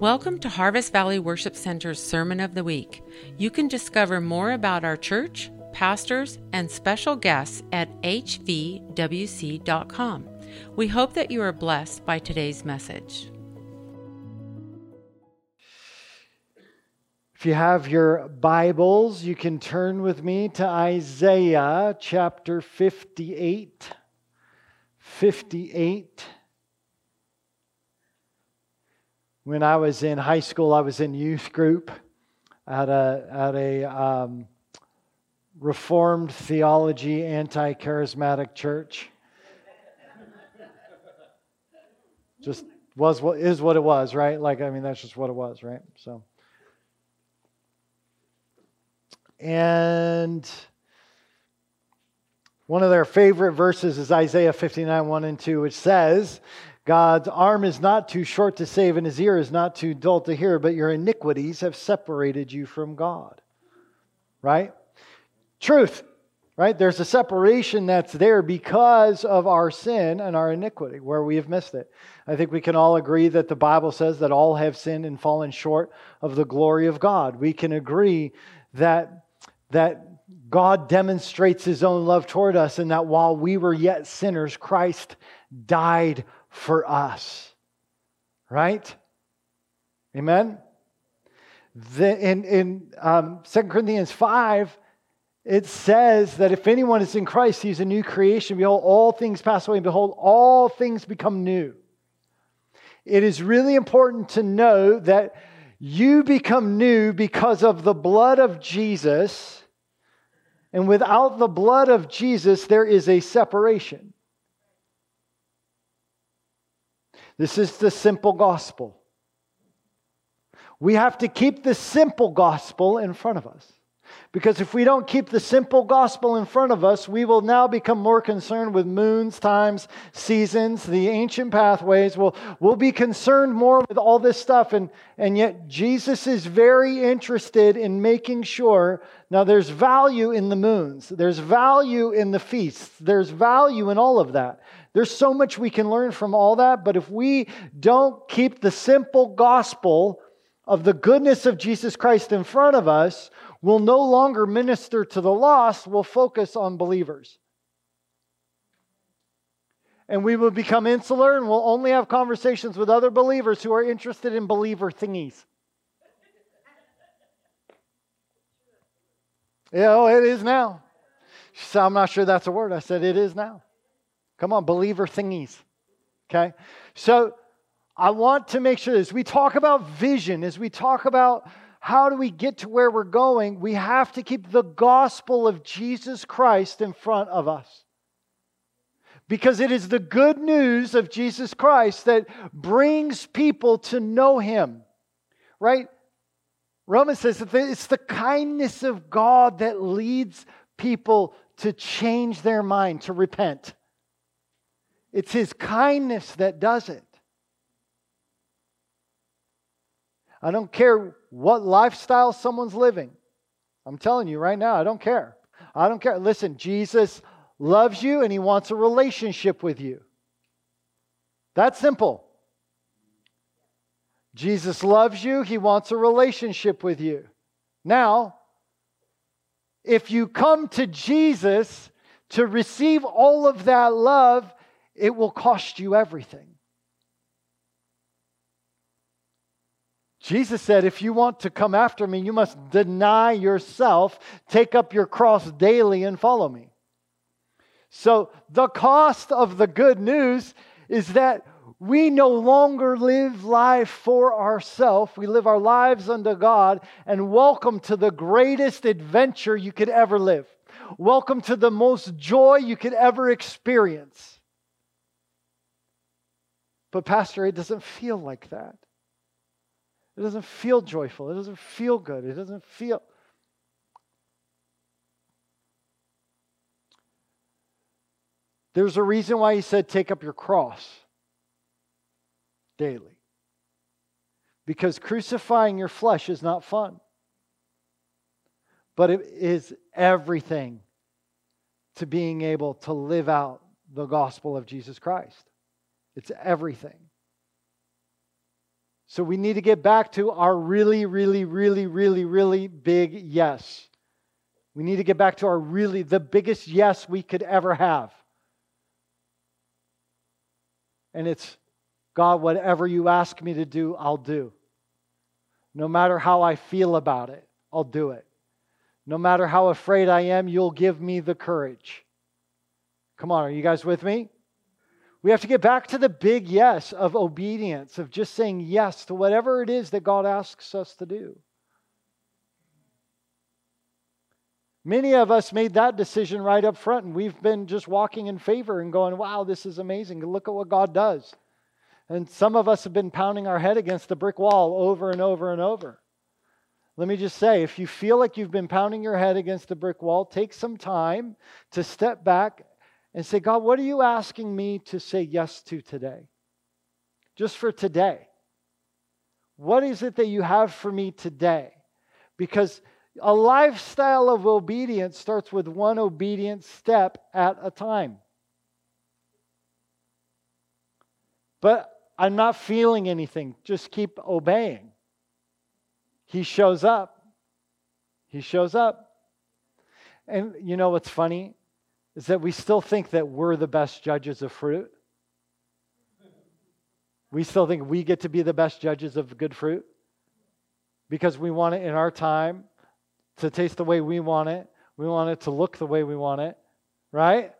Welcome to Harvest Valley Worship Center's Sermon of the Week. You can discover more about our church, pastors, and special guests at hvwc.com. We hope that you are blessed by today's message. If you have your Bibles, you can turn with me to Isaiah chapter 58. 58. When I was in high school, I was in youth group at a, at a um, Reformed theology, anti charismatic church. just was what is what it was, right? Like, I mean, that's just what it was, right? So, and one of their favorite verses is Isaiah 59, 1 and 2, which says, God's arm is not too short to save, and his ear is not too dull to hear, but your iniquities have separated you from God. Right? Truth, right? There's a separation that's there because of our sin and our iniquity, where we have missed it. I think we can all agree that the Bible says that all have sinned and fallen short of the glory of God. We can agree that, that God demonstrates his own love toward us, and that while we were yet sinners, Christ died for us. Right? Amen? The, in in um, 2 Corinthians 5, it says that if anyone is in Christ, he's a new creation. Behold, all things pass away, and behold, all things become new. It is really important to know that you become new because of the blood of Jesus. And without the blood of Jesus, there is a separation. This is the simple gospel. We have to keep the simple gospel in front of us. Because if we don't keep the simple gospel in front of us, we will now become more concerned with moons, times, seasons, the ancient pathways. We'll, we'll be concerned more with all this stuff. And, and yet, Jesus is very interested in making sure. Now, there's value in the moons, there's value in the feasts, there's value in all of that. There's so much we can learn from all that, but if we don't keep the simple gospel of the goodness of Jesus Christ in front of us, we'll no longer minister to the lost, we'll focus on believers. And we will become insular and we'll only have conversations with other believers who are interested in believer thingies. Yeah, oh, it is now. She said, I'm not sure that's a word. I said, it is now. Come on, believer thingies. Okay? So I want to make sure as we talk about vision, as we talk about how do we get to where we're going, we have to keep the gospel of Jesus Christ in front of us. Because it is the good news of Jesus Christ that brings people to know him. Right? Romans says that it's the kindness of God that leads people to change their mind, to repent. It's His kindness that does it. I don't care what lifestyle someone's living. I'm telling you right now, I don't care. I don't care. Listen, Jesus loves you and He wants a relationship with you. That's simple. Jesus loves you, He wants a relationship with you. Now, if you come to Jesus to receive all of that love, it will cost you everything. Jesus said, If you want to come after me, you must deny yourself, take up your cross daily, and follow me. So, the cost of the good news is that we no longer live life for ourselves. We live our lives unto God, and welcome to the greatest adventure you could ever live. Welcome to the most joy you could ever experience. But, Pastor, it doesn't feel like that. It doesn't feel joyful. It doesn't feel good. It doesn't feel. There's a reason why he said, take up your cross daily. Because crucifying your flesh is not fun, but it is everything to being able to live out the gospel of Jesus Christ. It's everything. So we need to get back to our really, really, really, really, really big yes. We need to get back to our really, the biggest yes we could ever have. And it's God, whatever you ask me to do, I'll do. No matter how I feel about it, I'll do it. No matter how afraid I am, you'll give me the courage. Come on, are you guys with me? We have to get back to the big yes of obedience, of just saying yes to whatever it is that God asks us to do. Many of us made that decision right up front, and we've been just walking in favor and going, wow, this is amazing. Look at what God does. And some of us have been pounding our head against the brick wall over and over and over. Let me just say if you feel like you've been pounding your head against the brick wall, take some time to step back and say, God, what are you asking me to say yes to today? Just for today. What is it that you have for me today? Because a lifestyle of obedience starts with one obedient step at a time. But I'm not feeling anything. Just keep obeying. He shows up. He shows up. And you know what's funny? Is that we still think that we're the best judges of fruit. We still think we get to be the best judges of good fruit because we want it in our time to taste the way we want it. We want it to look the way we want it, right?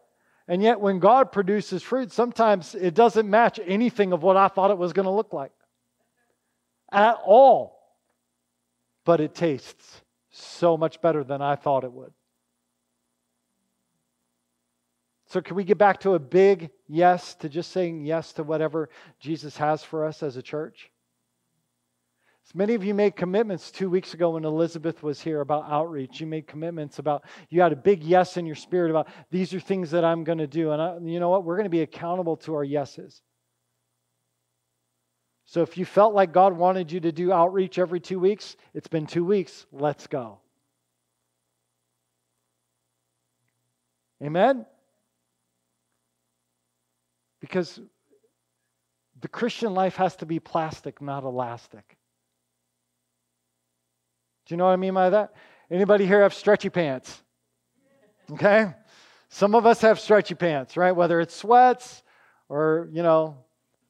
And yet, when God produces fruit, sometimes it doesn't match anything of what I thought it was going to look like at all. But it tastes so much better than I thought it would. So, can we get back to a big yes to just saying yes to whatever Jesus has for us as a church? So many of you made commitments two weeks ago when Elizabeth was here about outreach. You made commitments about, you had a big yes in your spirit about, these are things that I'm going to do. And I, you know what? We're going to be accountable to our yeses. So if you felt like God wanted you to do outreach every two weeks, it's been two weeks. Let's go. Amen? Because the Christian life has to be plastic, not elastic. Do you know what I mean by that? Anybody here have stretchy pants? Okay? Some of us have stretchy pants, right? Whether it's sweats or, you know,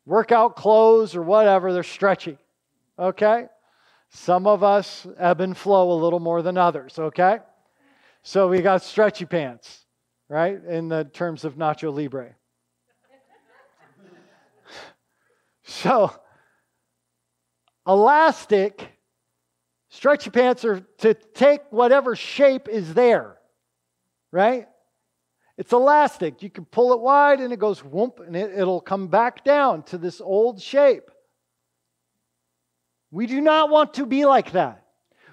workout clothes or whatever, they're stretchy. Okay? Some of us ebb and flow a little more than others, okay? So we got stretchy pants, right? In the terms of Nacho Libre. So, elastic Stretchy pants are to take whatever shape is there, right? It's elastic. You can pull it wide and it goes whoop and it, it'll come back down to this old shape. We do not want to be like that.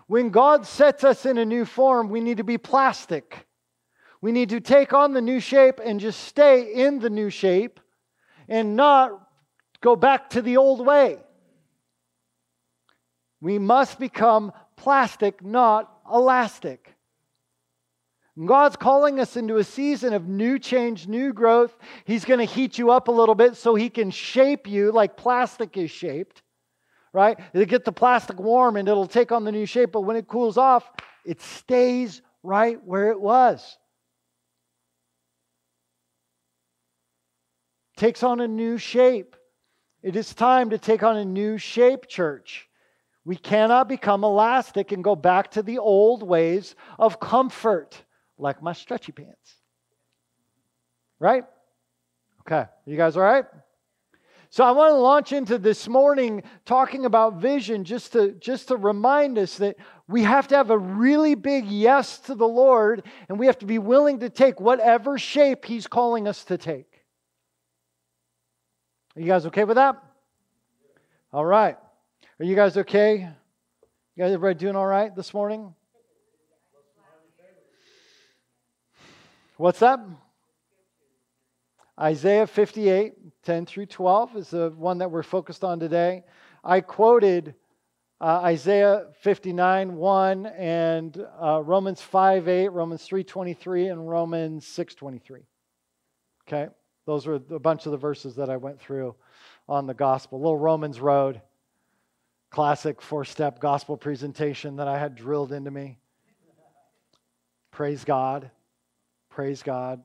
When God sets us in a new form, we need to be plastic. We need to take on the new shape and just stay in the new shape and not go back to the old way. We must become plastic, not elastic. God's calling us into a season of new change, new growth. He's going to heat you up a little bit so He can shape you like plastic is shaped, right? It'll get the plastic warm and it'll take on the new shape, but when it cools off, it stays right where it was. Takes on a new shape. It is time to take on a new shape, church. We cannot become elastic and go back to the old ways of comfort, like my stretchy pants. Right? Okay. You guys all right? So I want to launch into this morning talking about vision just to just to remind us that we have to have a really big yes to the Lord and we have to be willing to take whatever shape he's calling us to take. Are you guys okay with that? All right. Are you guys okay? You guys, everybody doing all right this morning? What's up? Isaiah 58, 10 through 12 is the one that we're focused on today. I quoted uh, Isaiah 59, 1, and uh, Romans 5, 8, Romans 3, 23, and Romans 6, 23. Okay? Those were a bunch of the verses that I went through on the gospel. Little Romans road. classic four step gospel presentation that I had drilled into me. Praise God. Praise God.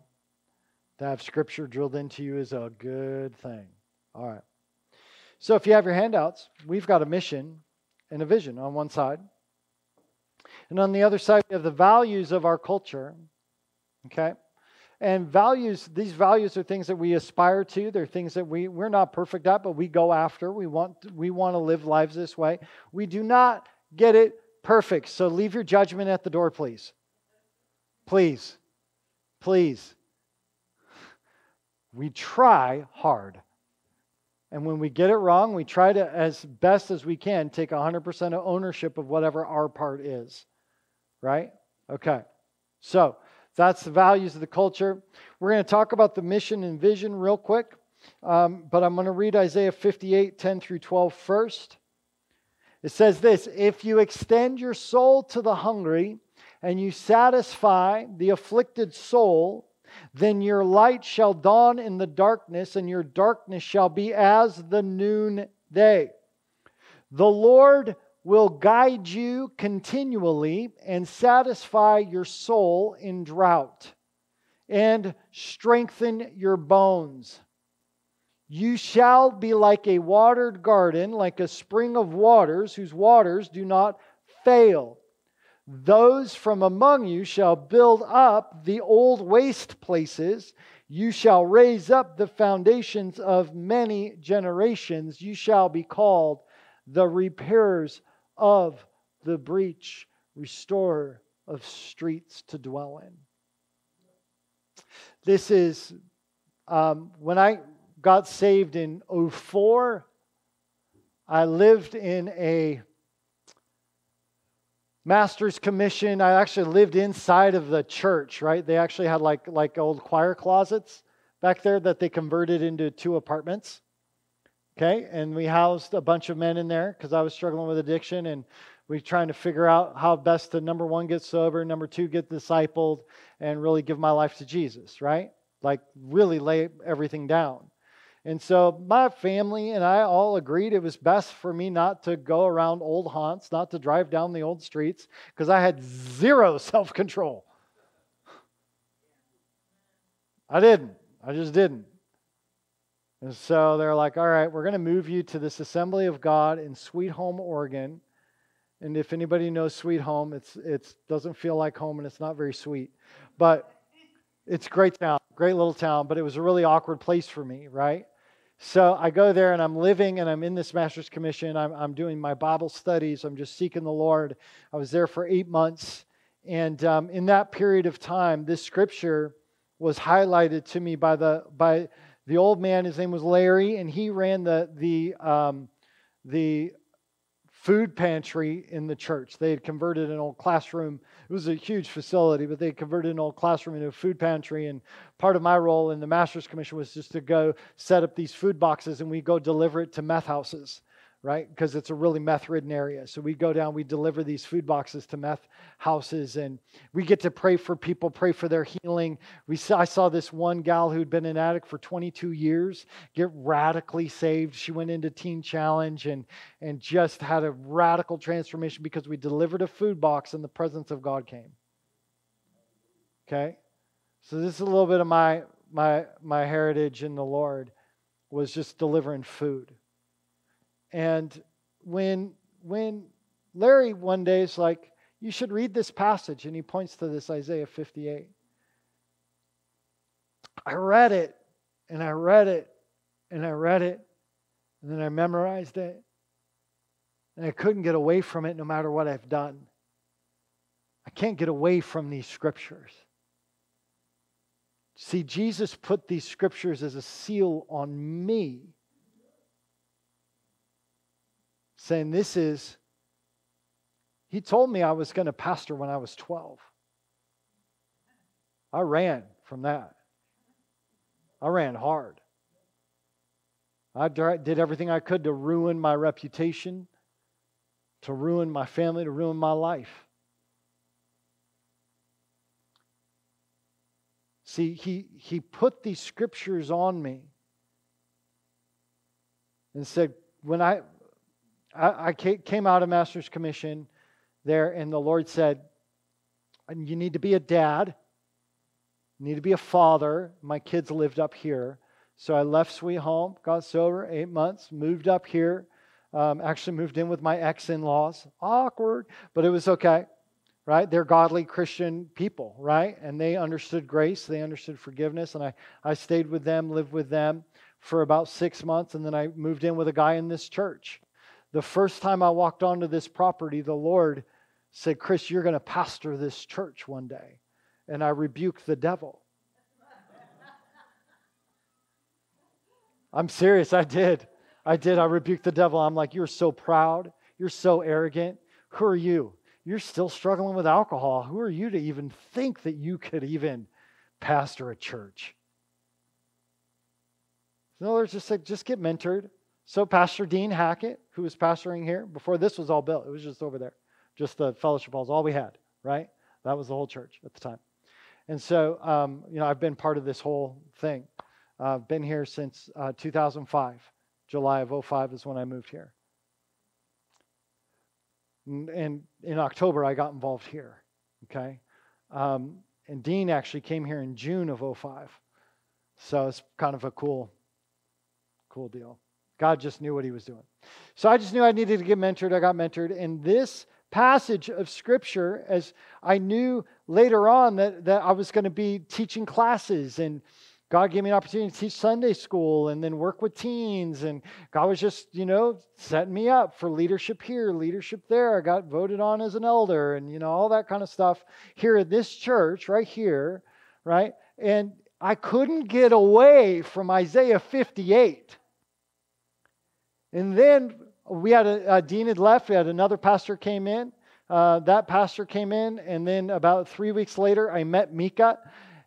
To have scripture drilled into you is a good thing. All right. So if you have your handouts, we've got a mission and a vision on one side. And on the other side, we have the values of our culture. Okay? And values, these values are things that we aspire to. They're things that we, we're not perfect at, but we go after. We want, we want to live lives this way. We do not get it perfect. So leave your judgment at the door, please. Please. Please. We try hard. And when we get it wrong, we try to, as best as we can, take 100% of ownership of whatever our part is. Right? Okay. So, that's the values of the culture. We're going to talk about the mission and vision real quick, um, but I'm going to read Isaiah 58 10 through 12 first. It says this If you extend your soul to the hungry and you satisfy the afflicted soul, then your light shall dawn in the darkness, and your darkness shall be as the noonday. The Lord will guide you continually and satisfy your soul in drought and strengthen your bones. You shall be like a watered garden, like a spring of waters, whose waters do not fail. Those from among you shall build up the old waste places. You shall raise up the foundations of many generations. You shall be called the repairers of the breach, restore of streets to dwell in. This is um, when I got saved in 04, I lived in a master's commission. I actually lived inside of the church, right? They actually had like, like old choir closets back there that they converted into two apartments. Okay, and we housed a bunch of men in there because I was struggling with addiction, and we trying to figure out how best to number one get sober, number two get discipled, and really give my life to Jesus. Right, like really lay everything down. And so my family and I all agreed it was best for me not to go around old haunts, not to drive down the old streets, because I had zero self control. I didn't. I just didn't. And so they're like, all right, we're going to move you to this Assembly of God in Sweet Home, Oregon. And if anybody knows Sweet Home, it's it doesn't feel like home and it's not very sweet. But it's great town, great little town, but it was a really awkward place for me, right? So I go there and I'm living and I'm in this master's commission. I'm, I'm doing my Bible studies. I'm just seeking the Lord. I was there for eight months. And um, in that period of time, this scripture was highlighted to me by the, by the old man, his name was Larry, and he ran the, the, um, the food pantry in the church. They had converted an old classroom. It was a huge facility, but they converted an old classroom into a food pantry. And part of my role in the Master's Commission was just to go set up these food boxes and we go deliver it to meth houses right? Because it's a really meth ridden area. So we go down, we deliver these food boxes to meth houses, and we get to pray for people, pray for their healing. We saw, I saw this one gal who'd been an addict for 22 years get radically saved. She went into Teen Challenge and, and just had a radical transformation because we delivered a food box and the presence of God came. Okay? So this is a little bit of my my my heritage in the Lord was just delivering food and when when Larry one day is like, you should read this passage, and he points to this Isaiah 58. I read it, and I read it, and I read it, and then I memorized it, and I couldn't get away from it no matter what I've done. I can't get away from these scriptures. See, Jesus put these scriptures as a seal on me saying, This is, he told me I was going to pastor when I was 12. I ran from that. I ran hard. I did everything I could to ruin my reputation, to ruin my family, to ruin my life. See, he, he put these scriptures on me and said, when I, I, came out of Master's Commission there, and the Lord said, You need to be a dad, you need to be a father. My kids lived up here. So I left Sweet Home, got sober, eight months, moved up here. Um, actually, moved in with my ex in laws. Awkward, but it was okay, right? They're godly Christian people, right? And they understood grace, they understood forgiveness. And I, I stayed with them, lived with them for about six months, and then I moved in with a guy in this church. The first time I walked onto this property, the Lord said, Chris, you're going to pastor this church one day. And I rebuked the devil. I'm serious, I did. I did. I rebuked the devil. I'm like, You're so proud. You're so arrogant. Who are you? You're still struggling with alcohol. Who are you to even think that you could even pastor a church? No, there's just like, just get mentored. So Pastor Dean Hackett, who was pastoring here, before this was all built, it was just over there. Just the fellowship halls, all we had, right? That was the whole church at the time. And so, um, you know, I've been part of this whole thing. I've uh, been here since uh, 2005. July of 05 is when I moved here. And in October, I got involved here. Okay. Um, and Dean actually came here in June of 05. So it's kind of a cool, cool deal. God just knew what he was doing. So I just knew I needed to get mentored. I got mentored. And this passage of scripture, as I knew later on that, that I was going to be teaching classes and God gave me an opportunity to teach Sunday school and then work with teens. And God was just, you know, setting me up for leadership here, leadership there. I got voted on as an elder and, you know, all that kind of stuff here at this church right here, right? And I couldn't get away from Isaiah 58. And then we had a, a dean had left, we had another pastor came in. Uh, that pastor came in, and then about three weeks later, I met Mika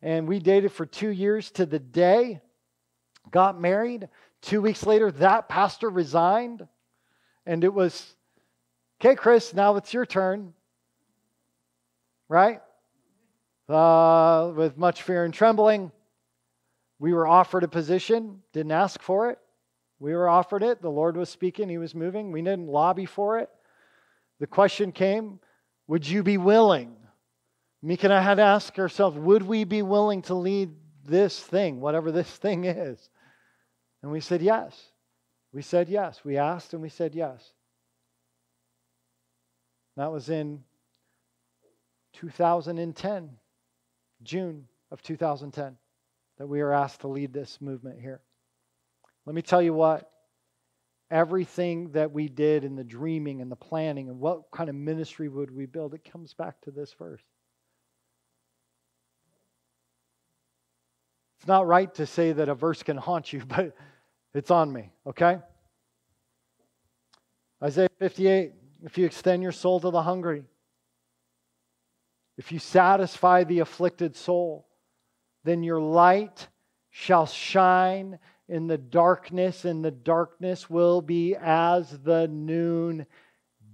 and we dated for two years to the day, got married. Two weeks later, that pastor resigned, and it was, okay, Chris, now it's your turn. Right? Uh, with much fear and trembling, we were offered a position, didn't ask for it. We were offered it. The Lord was speaking, He was moving. We didn't lobby for it. The question came Would you be willing? Mika and I had to ask ourselves would we be willing to lead this thing, whatever this thing is? And we said yes. We said yes. We asked and we said yes. That was in 2010, June of 2010, that we were asked to lead this movement here. Let me tell you what, everything that we did in the dreaming and the planning and what kind of ministry would we build, it comes back to this verse. It's not right to say that a verse can haunt you, but it's on me, okay? Isaiah 58 if you extend your soul to the hungry, if you satisfy the afflicted soul, then your light shall shine in the darkness, and the darkness will be as the noon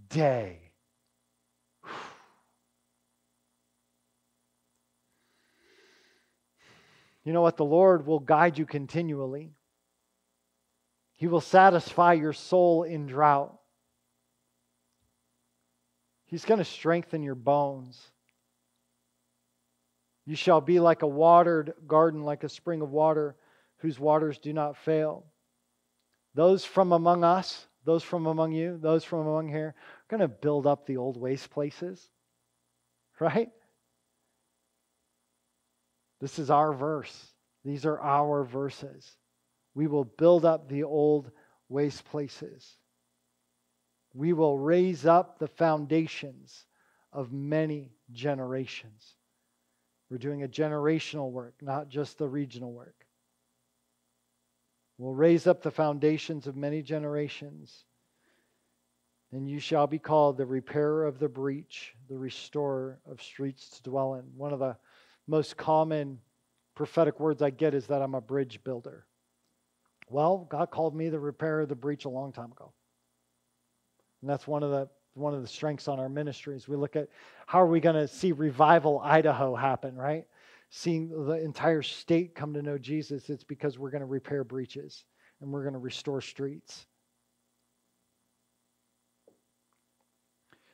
day. You know what? The Lord will guide you continually. He will satisfy your soul in drought. He's going to strengthen your bones. You shall be like a watered garden, like a spring of water whose waters do not fail. Those from among us, those from among you, those from among here, are going to build up the old waste places, right? This is our verse. These are our verses. We will build up the old waste places. We will raise up the foundations of many generations. We're doing a generational work, not just the regional work. We'll raise up the foundations of many generations. And you shall be called the repairer of the breach, the restorer of streets to dwell in. One of the most common prophetic words I get is that I'm a bridge builder. Well, God called me the repairer of the breach a long time ago. And that's one of the one of the strengths on our ministries. We look at how are we going to see revival Idaho happen, right? Seeing the entire state come to know Jesus, it's because we're going to repair breaches and we're going to restore streets.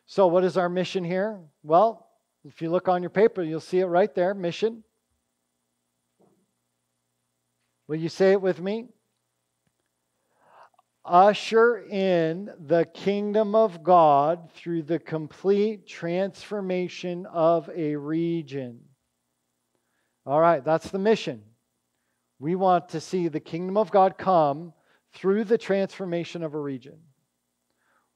So, what is our mission here? Well, if you look on your paper, you'll see it right there mission. Will you say it with me? Usher in the kingdom of God through the complete transformation of a region. All right, that's the mission. We want to see the kingdom of God come through the transformation of a region.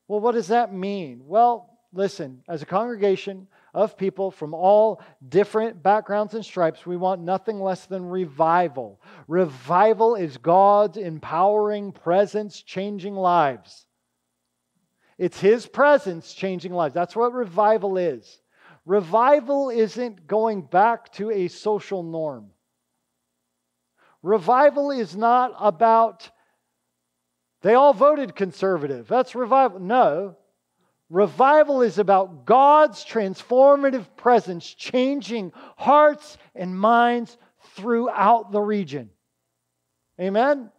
Well, what does that mean? Well, listen, as a congregation of people from all different backgrounds and stripes, we want nothing less than revival. Revival is God's empowering presence changing lives. It's His presence changing lives. That's what revival is. Revival isn't going back to a social norm. Revival is not about, they all voted conservative. That's revival. No. Revival is about God's transformative presence changing hearts and minds throughout the region. Amen?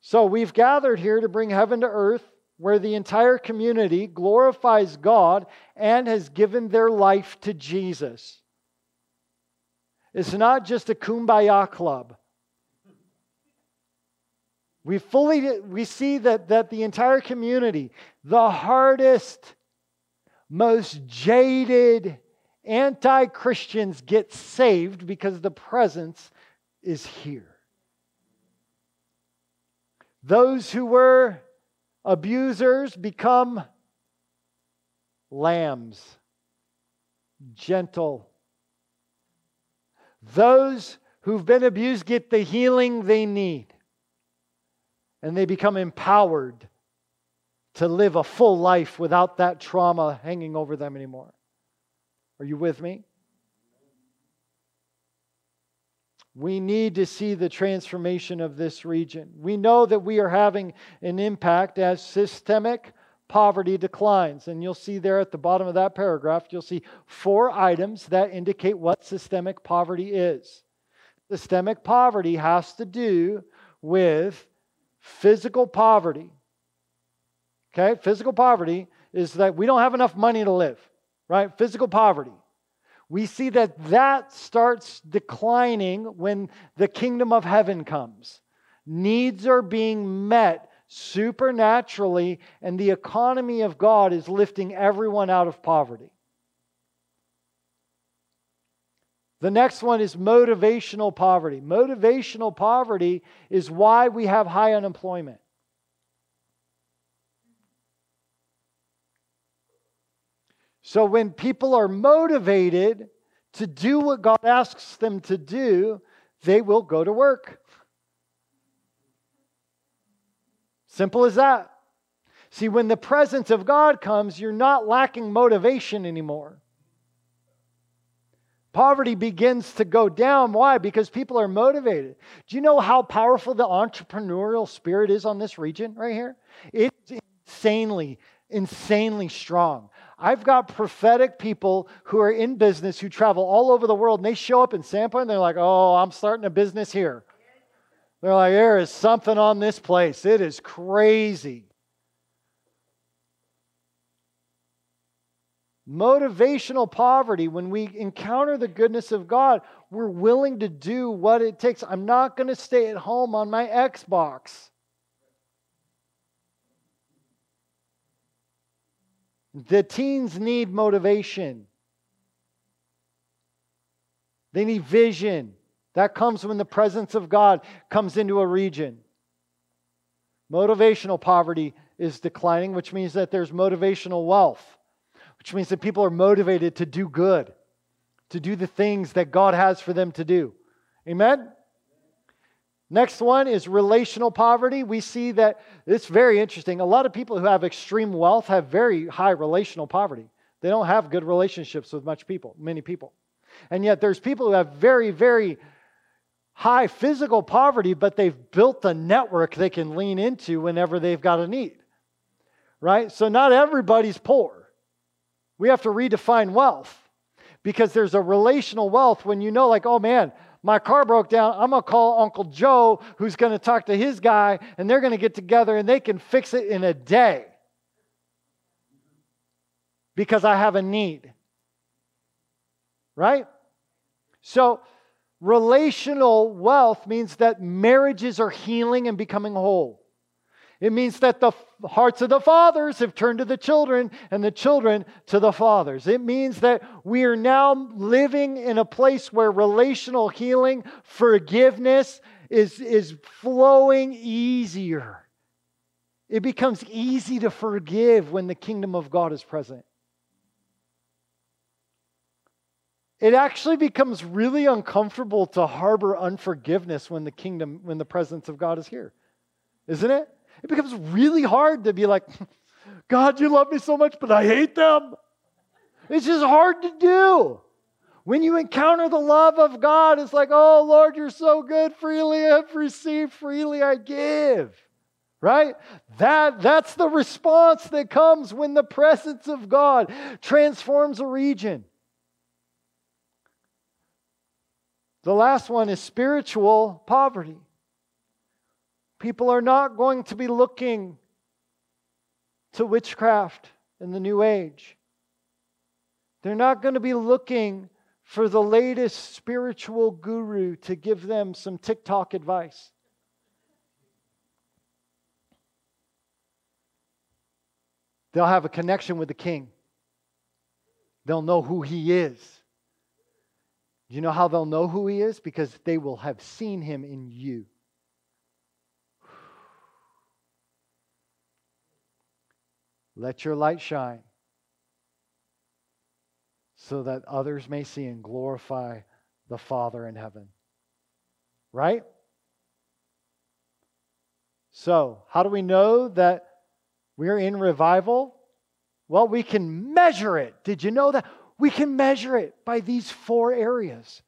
So we've gathered here to bring heaven to earth where the entire community glorifies God and has given their life to Jesus. It's not just a kumbaya club. We fully we see that, that the entire community, the hardest, most jaded anti-Christians get saved because the presence is here. Those who were abusers become lambs, gentle. Those who've been abused get the healing they need and they become empowered to live a full life without that trauma hanging over them anymore. Are you with me? We need to see the transformation of this region. We know that we are having an impact as systemic poverty declines. And you'll see there at the bottom of that paragraph, you'll see four items that indicate what systemic poverty is. Systemic poverty has to do with physical poverty. Okay, physical poverty is that we don't have enough money to live, right? Physical poverty. We see that that starts declining when the kingdom of heaven comes. Needs are being met supernaturally, and the economy of God is lifting everyone out of poverty. The next one is motivational poverty. Motivational poverty is why we have high unemployment. So when people are motivated to do what God asks them to do, they will go to work. Simple as that. See, when the presence of God comes, you're not lacking motivation anymore. Poverty begins to go down. Why? Because people are motivated. Do you know how powerful the entrepreneurial spirit is on this region right here? It's insanely, insanely strong. I've got prophetic people who are in business who travel all over the world and they show up in Sandpoint and they're like, oh, I'm starting a business here. They're like, there is something on this place. It is crazy. Motivational poverty, when we encounter the goodness of God, we're willing to do what it takes. I'm not going to stay at home on my Xbox. The teens need motivation. They need vision. That comes when the presence of God comes into a region. Motivational poverty is declining, which means that there's motivational wealth which means that people are motivated to do good, to do the things that God has for them to do. Amen? Next one is relational poverty. We see that it's very interesting. A lot of people who have extreme wealth have very high relational poverty. They don't have good relationships with much people, many people. And yet there's people who have very, very high physical poverty, but they've built a network they can lean into whenever they've got a need. Right? So not everybody's poor. We have to redefine wealth because there's a relational wealth when you know, like, oh man, my car broke down. I'm going to call Uncle Joe, who's going to talk to his guy, and they're going to get together and they can fix it in a day. because I have a need. Right? So, relational wealth means that marriages are healing and becoming whole. It means that the hearts of the fathers have turned to the children and the children to the fathers. It means that we are now living in a place where relational healing, forgiveness is, is flowing easier. It becomes easy to forgive when the kingdom of God is present. It actually becomes really uncomfortable to harbor unforgiveness when the kingdom, when the presence of God is here. Isn't it? It becomes really hard to be like, God, you love me so much, but I hate them. It's just hard to do. When you encounter the love of God, it's like, oh, Lord, you're so good. Freely I've received, freely I give. Right? That, that's the response that comes when the presence of God transforms a region. The last one is spiritual poverty. People are not going to be looking to witchcraft in the new age. They're not going to be looking for the latest spiritual guru to give them some TikTok advice. They'll have a connection with the king. They'll know who he is. Do you know how they'll know who he is? Because they will have seen him in you. Let your light shine so that others may see and glorify the Father in heaven. Right? So, how do we know that we're in revival? Well, we can measure it. Did you know that? We can measure it by these four areas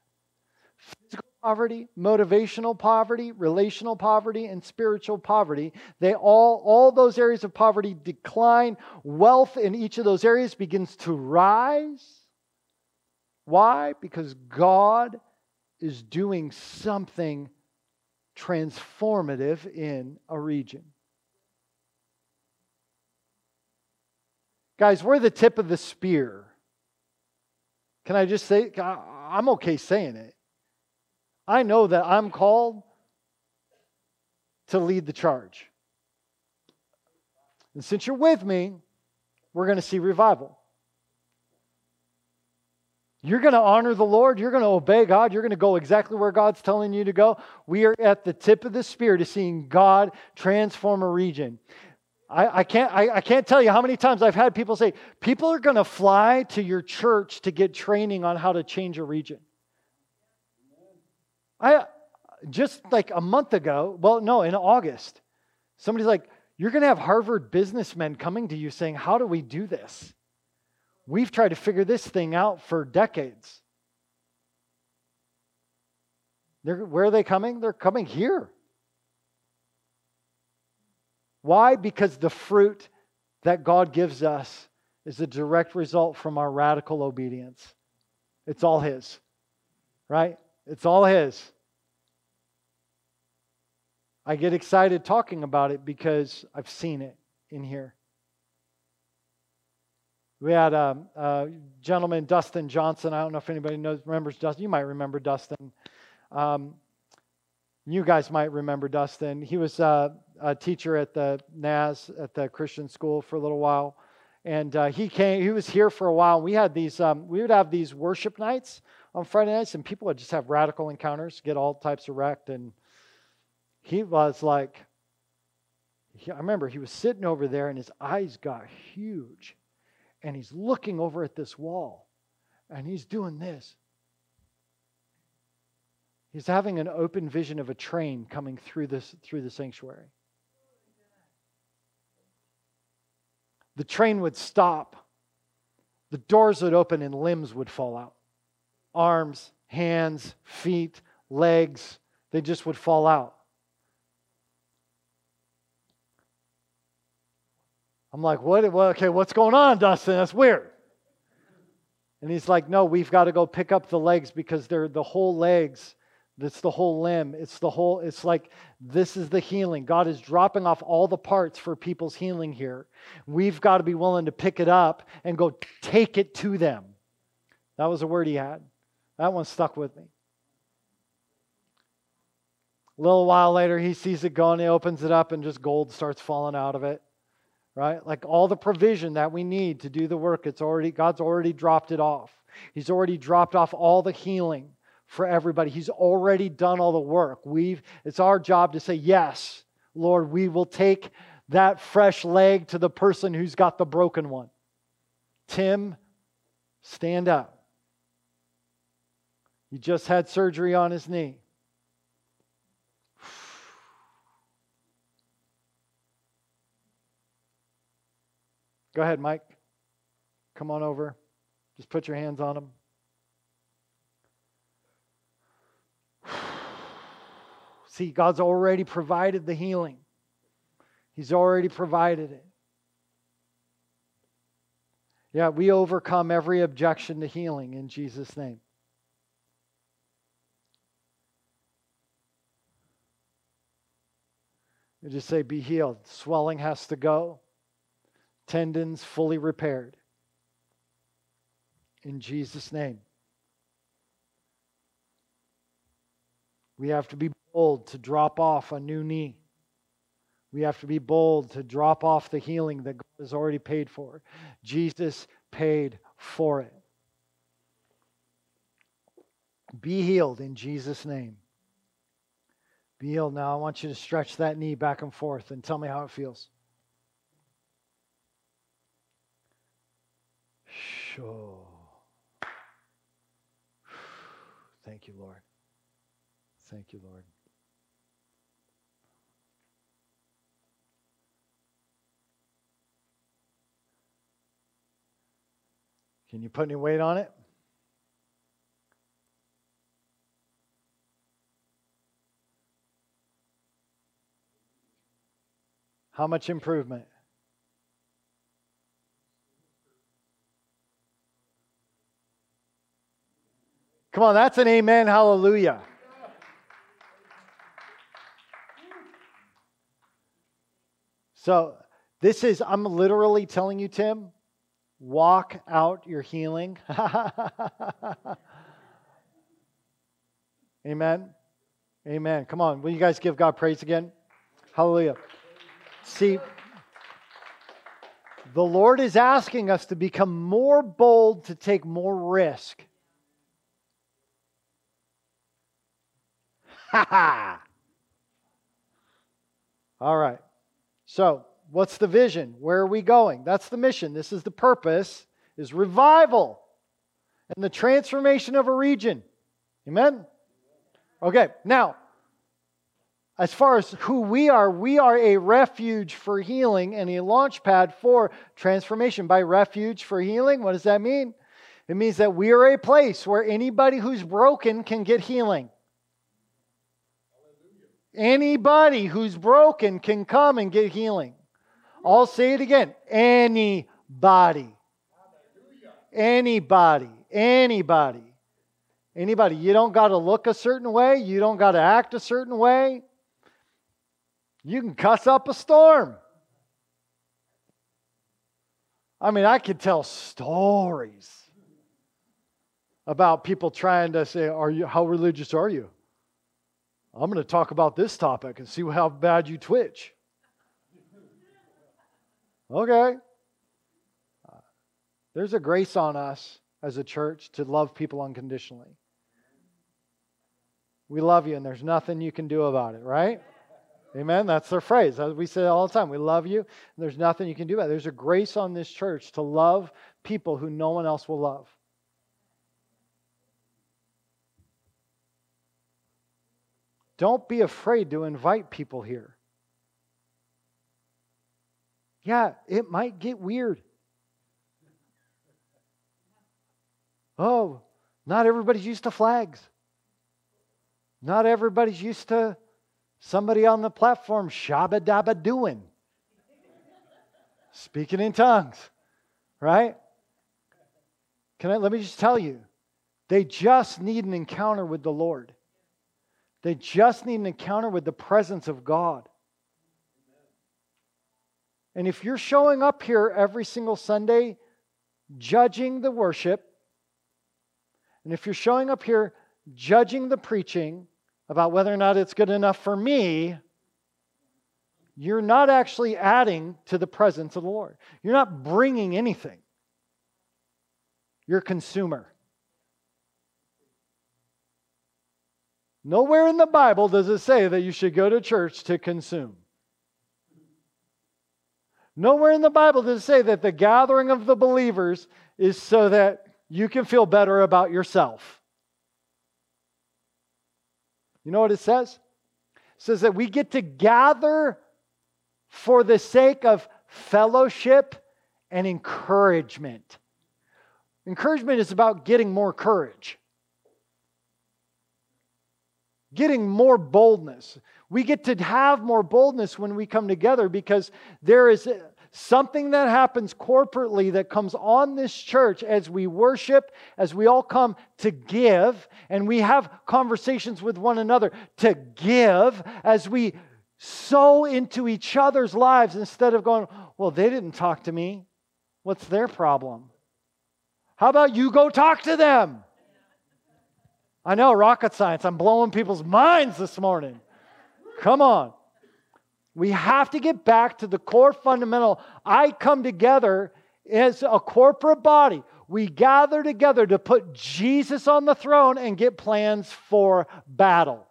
poverty, motivational poverty, relational poverty, and spiritual poverty. They all, all those areas of poverty decline. Wealth in each of those areas begins to rise. Why? Because God is doing something transformative in a region. Guys, we're the tip of the spear. Can I just say, I'm okay saying it. I know that I'm called to lead the charge. And since you're with me, we're going to see revival. You're going to honor the Lord. You're going to obey God. You're going to go exactly where God's telling you to go. We are at the tip of the spear to seeing God transform a region. I, I can't, I, I can't tell you how many times I've had people say, people are going to fly to your church to get training on how to change a region. I just like a month ago, well, no, in August, somebody's like, You're going to have Harvard businessmen coming to you saying, How do we do this? We've tried to figure this thing out for decades. They're, where are they coming? They're coming here. Why? Because the fruit that God gives us is a direct result from our radical obedience. It's all His, right? It's all His. I get excited talking about it because I've seen it in here. We had a, a, gentleman, Dustin Johnson. I don't know if anybody knows, remembers Dustin. You might remember Dustin. Um, you guys might remember Dustin. He was uh, a teacher at the NAS at the Christian school for a little while, and uh, he came. He was here for a while. We had these. Um, we would have these worship nights on Friday nights, and people would just have radical encounters, get all types of wrecked. And he was like, I remember he was sitting over there, and his eyes got huge, and he's looking over at this wall, and he's doing this. He's having an open vision of a train coming through this through the sanctuary. The train would stop. The doors would open and limbs would fall out arms, hands, feet, legs, they just would fall out. I'm like, what? Well, okay, what's going on, Dustin? That's weird. And he's like, no, we've got to go pick up the legs because they're the whole legs. It's the whole limb. It's the whole, it's like this is the healing. God is dropping off all the parts for people's healing here. We've got to be willing to pick it up and go take it to them. That was a word he had. That one stuck with me. A little while later, he sees it going, he opens it up, and just gold starts falling out of it. Right? Like all the provision that we need to do the work, it's already, God's already dropped it off. He's already dropped off all the healing for everybody. He's already done all the work. We've, it's our job to say, Yes, Lord, we will take that fresh leg to the person who's got the broken one. Tim, stand up. He just had surgery on his knee. Go ahead, Mike. Come on over. Just put your hands on him. See, God's already provided the healing, He's already provided it. Yeah, we overcome every objection to healing in Jesus' name. Just say, be healed. Swelling has to go, tendons fully repaired. In Jesus' name. We have to be bold to drop off a new knee. We have to be bold to drop off the healing that God has already paid for. Jesus paid for it. Be healed in Jesus' name. Be healed now. I want you to stretch that knee back and forth and tell me how it feels. Sure. Thank you, Lord. Thank you, Lord. Can you put any weight on it? How much improvement? Come on, that's an amen, hallelujah. So, this is, I'm literally telling you, Tim, walk out your healing. Amen. Amen. Come on. Will you guys give God praise again? Hallelujah. See, the Lord is asking us to become more bold, to take more risk. Ha ha! All right. So, what's the vision? Where are we going? That's the mission. This is the purpose is revival and the transformation of a region. Amen. Okay. Now, as far as who we are, we are a refuge for healing and a launch pad for transformation. By refuge for healing, what does that mean? It means that we are a place where anybody who's broken can get healing. Anybody who's broken can come and get healing. I'll say it again. Anybody. Anybody. Anybody. Anybody. You don't got to look a certain way. You don't got to act a certain way. You can cuss up a storm. I mean, I could tell stories about people trying to say, "Are you how religious are you?" I'm going to talk about this topic and see how bad you twitch. Okay. There's a grace on us as a church to love people unconditionally. We love you, and there's nothing you can do about it, right? Amen. That's their phrase. We say all the time. We love you, there's nothing you can do about it. There's a grace on this church to love people who no one else will love. Don't be afraid to invite people here. Yeah, it might get weird. Oh, not everybody's used to flags. Not everybody's used to somebody on the platform shabba dabba doing, speaking in tongues, right? Can I let me just tell you, they just need an encounter with the Lord. They just need an encounter with the presence of God. And if you're showing up here every single Sunday judging the worship, and if you're showing up here judging the preaching about whether or not it's good enough for me, you're not actually adding to the presence of the Lord. You're not bringing anything. You're a consumer. Nowhere in the Bible does it say that you should go to church to consume. Nowhere in the Bible does it say that the gathering of the believers is so that you can feel better about yourself. You know what it says? It says that we get to gather for the sake of fellowship and encouragement. Encouragement is about getting more courage, getting more boldness. We get to have more boldness when we come together because there is something that happens corporately that comes on this church as we worship, as we all come to give, and we have conversations with one another to give, as we sow into each other's lives instead of going, Well, they didn't talk to me. What's their problem? How about you go talk to them? I know, rocket science. I'm blowing people's minds this morning. Come on. We have to get back to the core fundamental. I come together as a corporate body. We gather together to put Jesus on the throne and get plans for battle.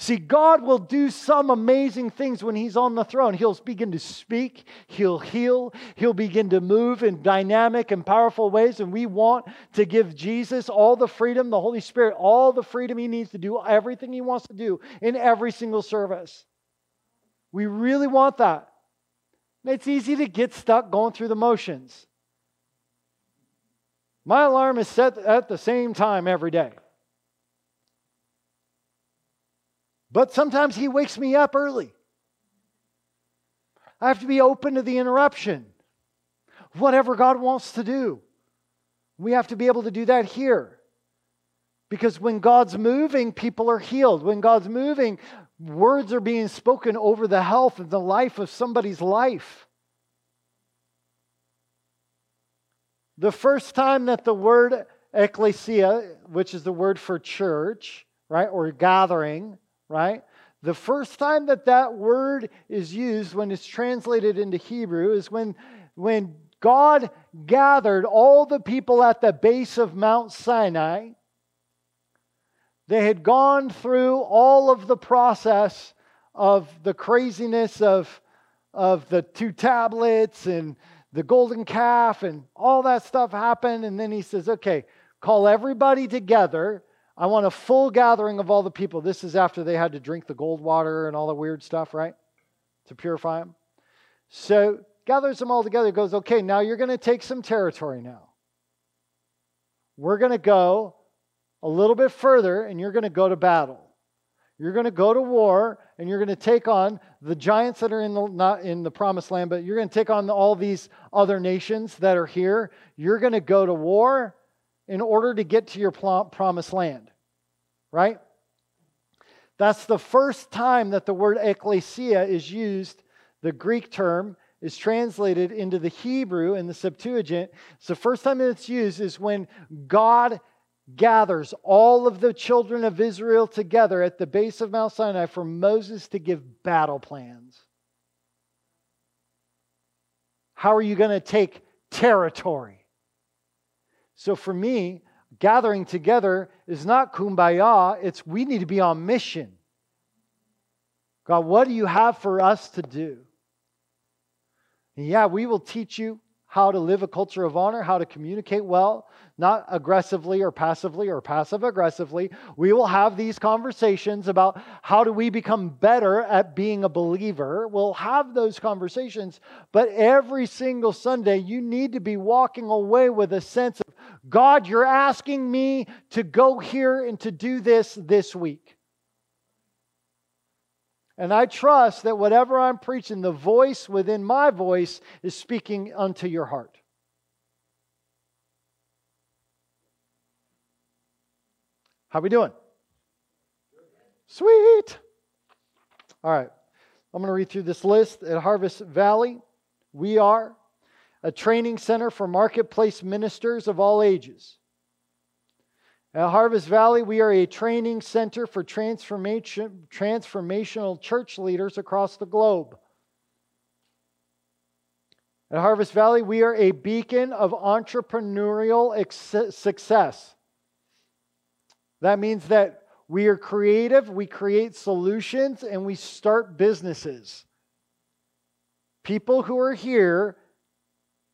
See, God will do some amazing things when He's on the throne. He'll begin to speak, He'll heal, He'll begin to move in dynamic and powerful ways. And we want to give Jesus all the freedom, the Holy Spirit, all the freedom He needs to do everything He wants to do in every single service. We really want that. It's easy to get stuck going through the motions. My alarm is set at the same time every day. But sometimes He wakes me up early. I have to be open to the interruption. Whatever God wants to do. We have to be able to do that here. Because when God's moving, people are healed. When God's moving, words are being spoken over the health and the life of somebody's life. The first time that the word ecclesia, which is the word for church, right, or gathering, right? The first time that that word is used when it's translated into Hebrew is when, when God gathered all the people at the base of Mount Sinai. They had gone through all of the process of the craziness of, of the two tablets and the golden calf and all that stuff happened. And then he says, okay, call everybody together I want a full gathering of all the people. This is after they had to drink the gold water and all the weird stuff, right? To purify them. So gathers them all together, goes, okay, now you're going to take some territory now. We're going to go a little bit further and you're going to go to battle. You're going to go to war and you're going to take on the giants that are in the, not in the promised land, but you're going to take on all these other nations that are here. You're going to go to war in order to get to your promised land, right? That's the first time that the word ecclesia is used. The Greek term is translated into the Hebrew in the Septuagint. The first time that it's used is when God gathers all of the children of Israel together at the base of Mount Sinai for Moses to give battle plans. How are you going to take territory? So for me, gathering together is not kumbaya, it's we need to be on mission. God, what do you have for us to do? And yeah, we will teach you how to live a culture of honor, how to communicate well, not aggressively or passively or passive aggressively. We will have these conversations about how do we become better at being a believer. We'll have those conversations, but every single Sunday, you need to be walking away with a sense of God, you're asking me to go here and to do this this week. And I trust that whatever I'm preaching, the voice within my voice is speaking unto your heart. How we doing? Sweet. All right. I'm going to read through this list. At Harvest Valley, we are a training center for marketplace ministers of all ages. At Harvest Valley, we are a training center for transformation, transformational church leaders across the globe. At Harvest Valley, we are a beacon of entrepreneurial ex- success. That means that we are creative, we create solutions, and we start businesses. People who are here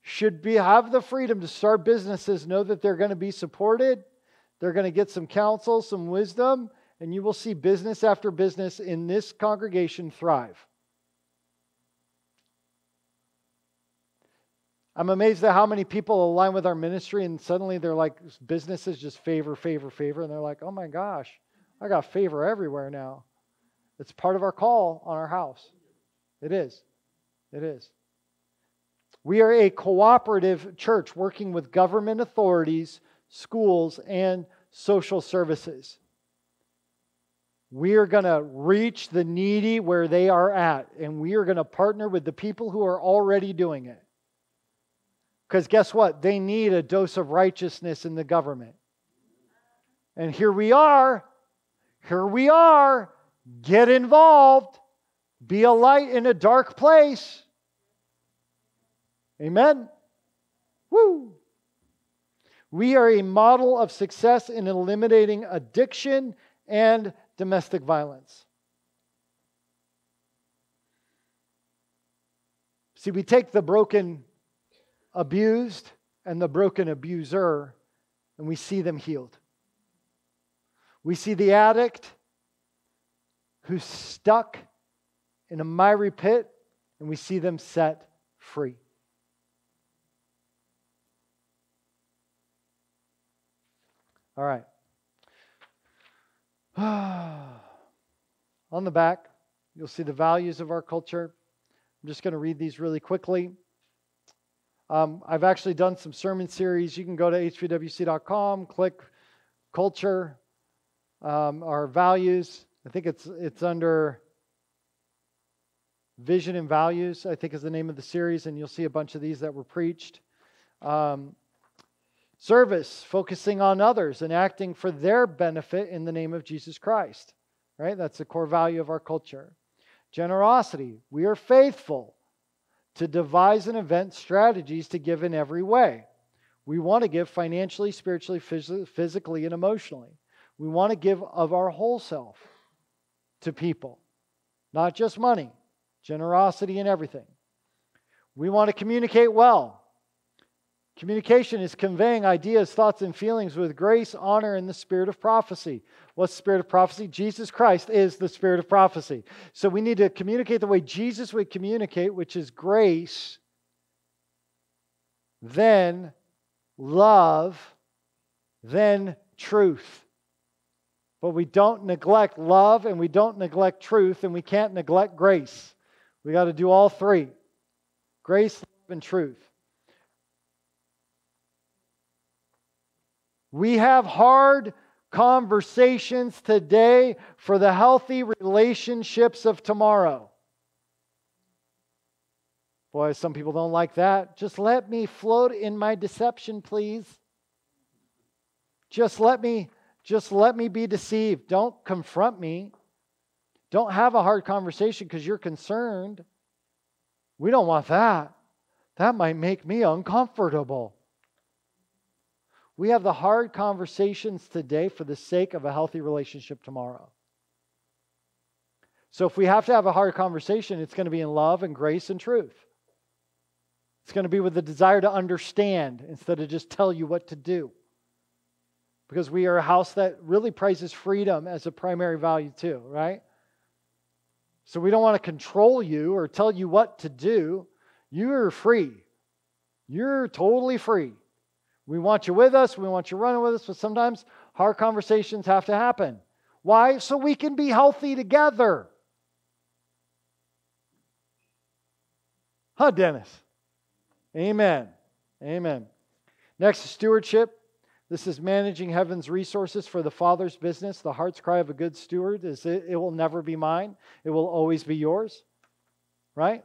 should be, have the freedom to start businesses, know that they're going to be supported, they're going to get some counsel, some wisdom, and you will see business after business in this congregation thrive. I'm amazed at how many people align with our ministry and suddenly they're like, businesses just favor, favor, favor. And they're like, oh my gosh, I got favor everywhere now. It's part of our call on our house. It is. It is. We are a cooperative church working with government authorities, schools, and social services. We are going to reach the needy where they are at, and we are going to partner with the people who are already doing it. Because guess what? They need a dose of righteousness in the government. And here we are. Here we are. Get involved. Be a light in a dark place. Amen. Woo. We are a model of success in eliminating addiction and domestic violence. See, we take the broken abused and the broken abuser, and we see them healed. We see the addict who's stuck in a miry pit, and we see them set free. All right. On the back, you'll see the values of our culture. I'm just going to read these really quickly. Um, I've actually done some sermon series. You can go to hvwc.com, click culture, um, our values. I think it's it's under vision and values. I think is the name of the series, and you'll see a bunch of these that were preached. Um, service, focusing on others and acting for their benefit in the name of Jesus Christ. Right, that's the core value of our culture. Generosity, we are faithful to devise and invent strategies to give in every way. We want to give financially, spiritually, physically, and emotionally. We want to give of our whole self to people, not just money, generosity and everything. We want to communicate well. Communication is conveying ideas, thoughts, and feelings with grace, honor, and the spirit of prophecy. What's the spirit of prophecy? Jesus Christ is the spirit of prophecy. So we need to communicate the way Jesus would communicate, which is grace, then love, then truth. But we don't neglect love and we don't neglect truth and we can't neglect grace. We got to do all three grace, love, and truth. We have hard conversations today for the healthy relationships of tomorrow. Boy, some people don't like that. Just let me float in my deception, please. Just let me just let me be deceived. Don't confront me. Don't have a hard conversation because you're concerned. We don't want that. That might make me uncomfortable. We have the hard conversations today for the sake of a healthy relationship tomorrow. So if we have to have a hard conversation, it's going to be in love and grace and truth. It's going to be with the desire to understand instead of just tell you what to do. Because we are a house that really prizes freedom as a primary value, too, right? So we don't want to control you or tell you what to do. You're free. You're totally free. We want you with us, we want you running with us, but sometimes hard conversations have to happen. Why? So we can be healthy together. Huh, Dennis? Amen. Amen. Next, stewardship. This is managing heaven's resources for the Father's business. The heart's cry of a good steward is it, it will never be mine, it will always be yours. Right?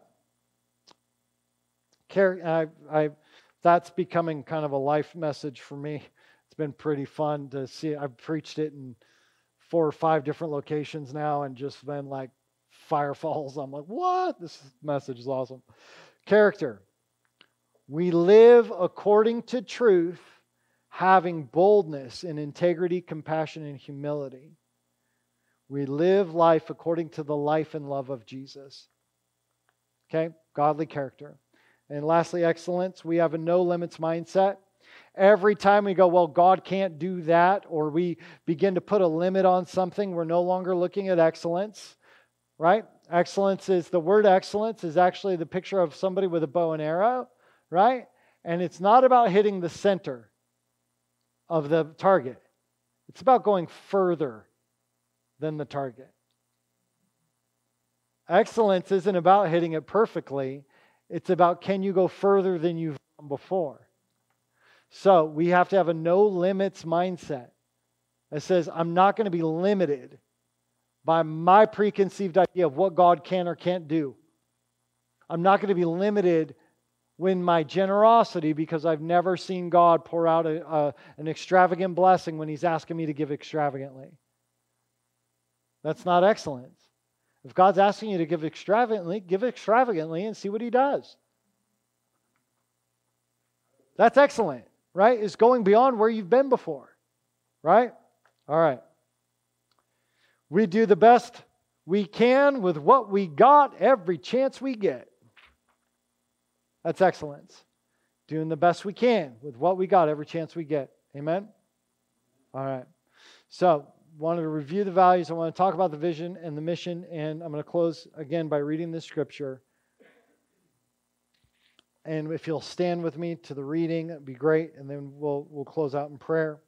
Care, uh, I, I, that's becoming kind of a life message for me. It's been pretty fun to see. I've preached it in four or five different locations now and just been like fire falls. I'm like, what? This message is awesome. Character. We live according to truth having boldness and integrity, compassion, and humility. We live life according to the life and love of Jesus. Okay? Godly character. And lastly, excellence. We have a no limits mindset. Every time we go, well, God can't do that, or we begin to put a limit on something, we're no longer looking at excellence, right? Excellence is the word excellence is actually the picture of somebody with a bow and arrow, right? And it's not about hitting the center of the target. It's about going further than the target. Excellence isn't about hitting it perfectly, it's about can you go further than you've gone before. So we have to have a no limits mindset that says, I'm not going to be limited by my preconceived idea of what God can or can't do. I'm not going to be limited when my generosity, because I've never seen God pour out a, a, an extravagant blessing when He's asking me to give extravagantly. That's not excellence. If God's asking you to give extravagantly, give extravagantly and see what He does. That's excellent, right? Is going beyond where you've been before, right? All right. We do the best we can with what we got every chance we get. That's excellence. Doing the best we can with what we got every chance we get. Amen? All right. So, wanted to review the values. I want to talk about the vision and the mission, and I'm going to close again by reading this scripture. And if you'll stand with me to the reading, that'd be great, and then we'll we'll close out in prayer.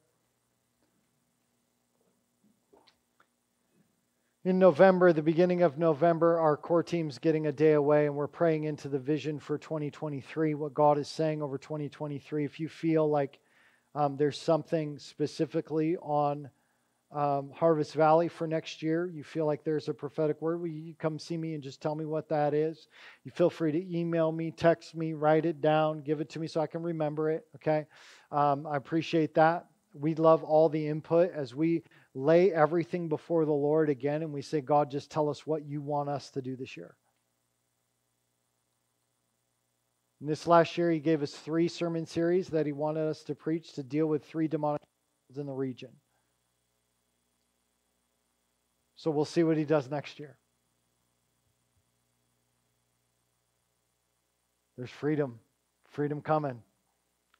in November, the beginning of November, our core team's getting a day away and we're praying into the vision for 2023, what God is saying over 2023. If you feel like um, there's something specifically on um, Harvest Valley for next year, you feel like there's a prophetic word, will you come see me and just tell me what that is? You feel free to email me, text me, write it down, give it to me so I can remember it, okay? Um, I appreciate that. We love all the input as we lay everything before the Lord again and we say, God, just tell us what you want us to do this year. And this last year, he gave us three sermon series that he wanted us to preach to deal with three demonic in the region. So we'll see what he does next year. There's freedom, freedom coming.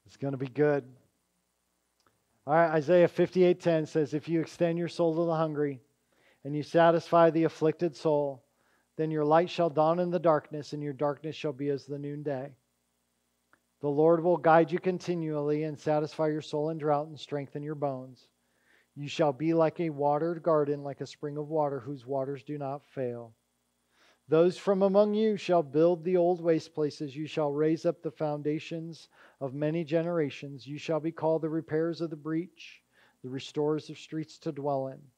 It's going to be good. All right, Isaiah 58:10 says, "If you extend your soul to the hungry, and you satisfy the afflicted soul, then your light shall dawn in the darkness, and your darkness shall be as the noonday. The Lord will guide you continually and satisfy your soul in drought and strengthen your bones. You shall be like a watered garden, like a spring of water whose waters do not fail." Those from among you shall build the old waste places. You shall raise up the foundations of many generations. You shall be called the repairers of the breach, the restorers of streets to dwell in.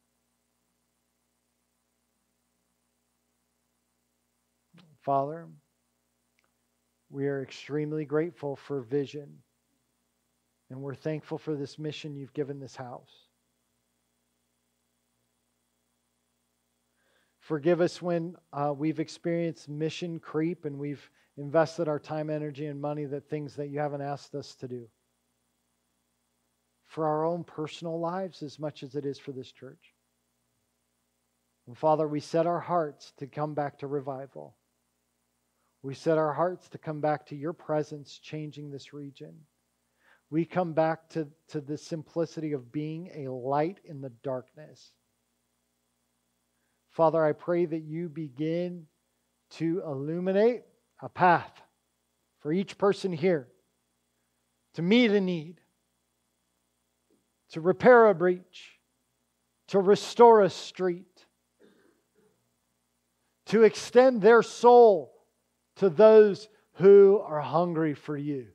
Father, we are extremely grateful for vision, and we're thankful for this mission you've given this house. Forgive us when uh, we've experienced mission creep and we've invested our time, energy, and money that things that you haven't asked us to do. For our own personal lives as much as it is for this church. And Father, we set our hearts to come back to revival. We set our hearts to come back to your presence changing this region. We come back to, to the simplicity of being a light in the darkness Father, I pray that you begin to illuminate a path for each person here to meet a need, to repair a breach, to restore a street, to extend their soul to those who are hungry for you.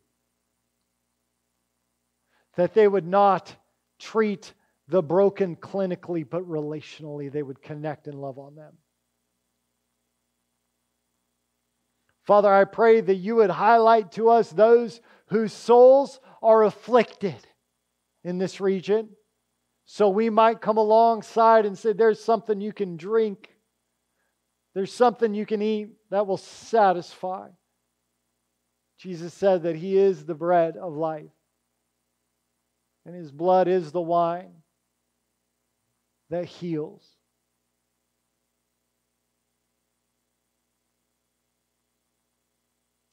that they would not treat the broken clinically, but relationally, they would connect and love on them. Father, I pray that you would highlight to us those whose souls are afflicted in this region. So we might come alongside and say, There's something you can drink, there's something you can eat that will satisfy. Jesus said that He is the bread of life, and His blood is the wine that heals.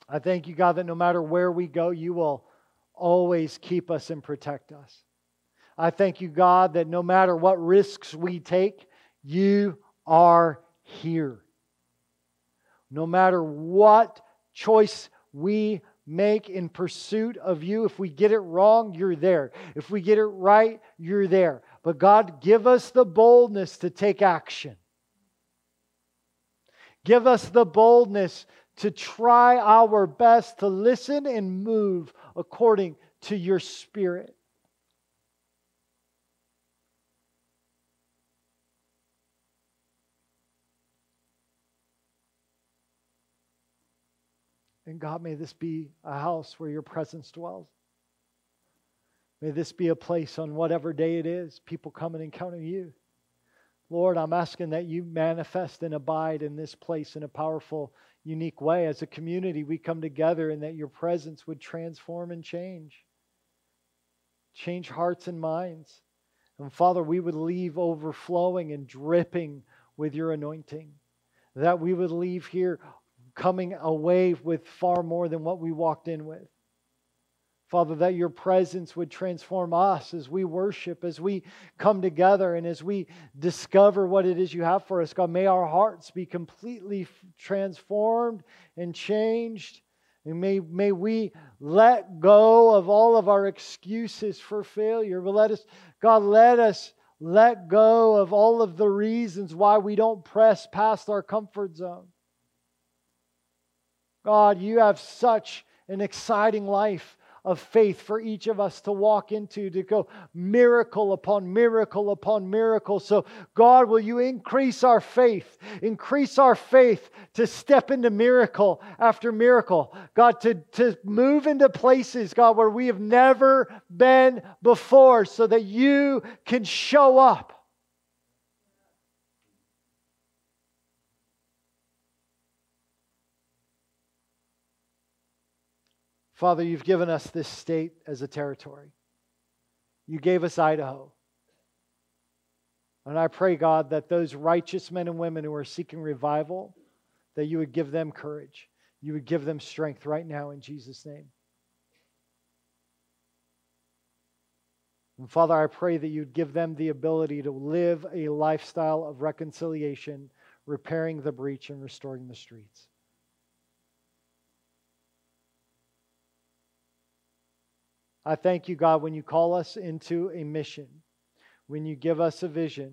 I thank you, God, that no matter where we go, you will always keep us and protect us. I thank you, God, that no matter what risks we take, you are here. No matter what choice we make in pursuit of you, if we get it wrong, you're there. If we get it right, you're there. But God, give us the boldness to take action. Give us the boldness to try our best to listen and move according to your spirit. And God, may this be a house where your presence dwells. May this be a place on whatever day it is, people come and encounter you. Lord, I'm asking that you manifest and abide in this place in a powerful unique way. As a community, we come together and that your presence would transform and change, change hearts and minds. And Father, we would leave overflowing and dripping with your anointing. That we would leave here coming away with far more than what we walked in with. Father, that your presence would transform us as we worship, as we come together, and as we discover what it is you have for us. God, may our hearts be completely transformed and changed. And may, may we let go of all of our excuses for failure. But let us, God, let us let go of all of the reasons why we don't press past our comfort zone. God, you have such an exciting life of faith for each of us to walk into, to go miracle upon miracle upon miracle. So, God, will you increase our faith? Increase our faith to step into miracle after miracle. God, to, to move into places, God, where we have never been before, so that you can show up. Father, you've given us this state as a territory. You gave us Idaho. And I pray, God, that those righteous men and women who are seeking revival, that you would give them courage. You would give them strength right now in Jesus' name. And Father, I pray that you'd give them the ability to live a lifestyle of reconciliation, repairing the breach and restoring the streets. I thank you, God, when you call us into a mission, when you give us a vision,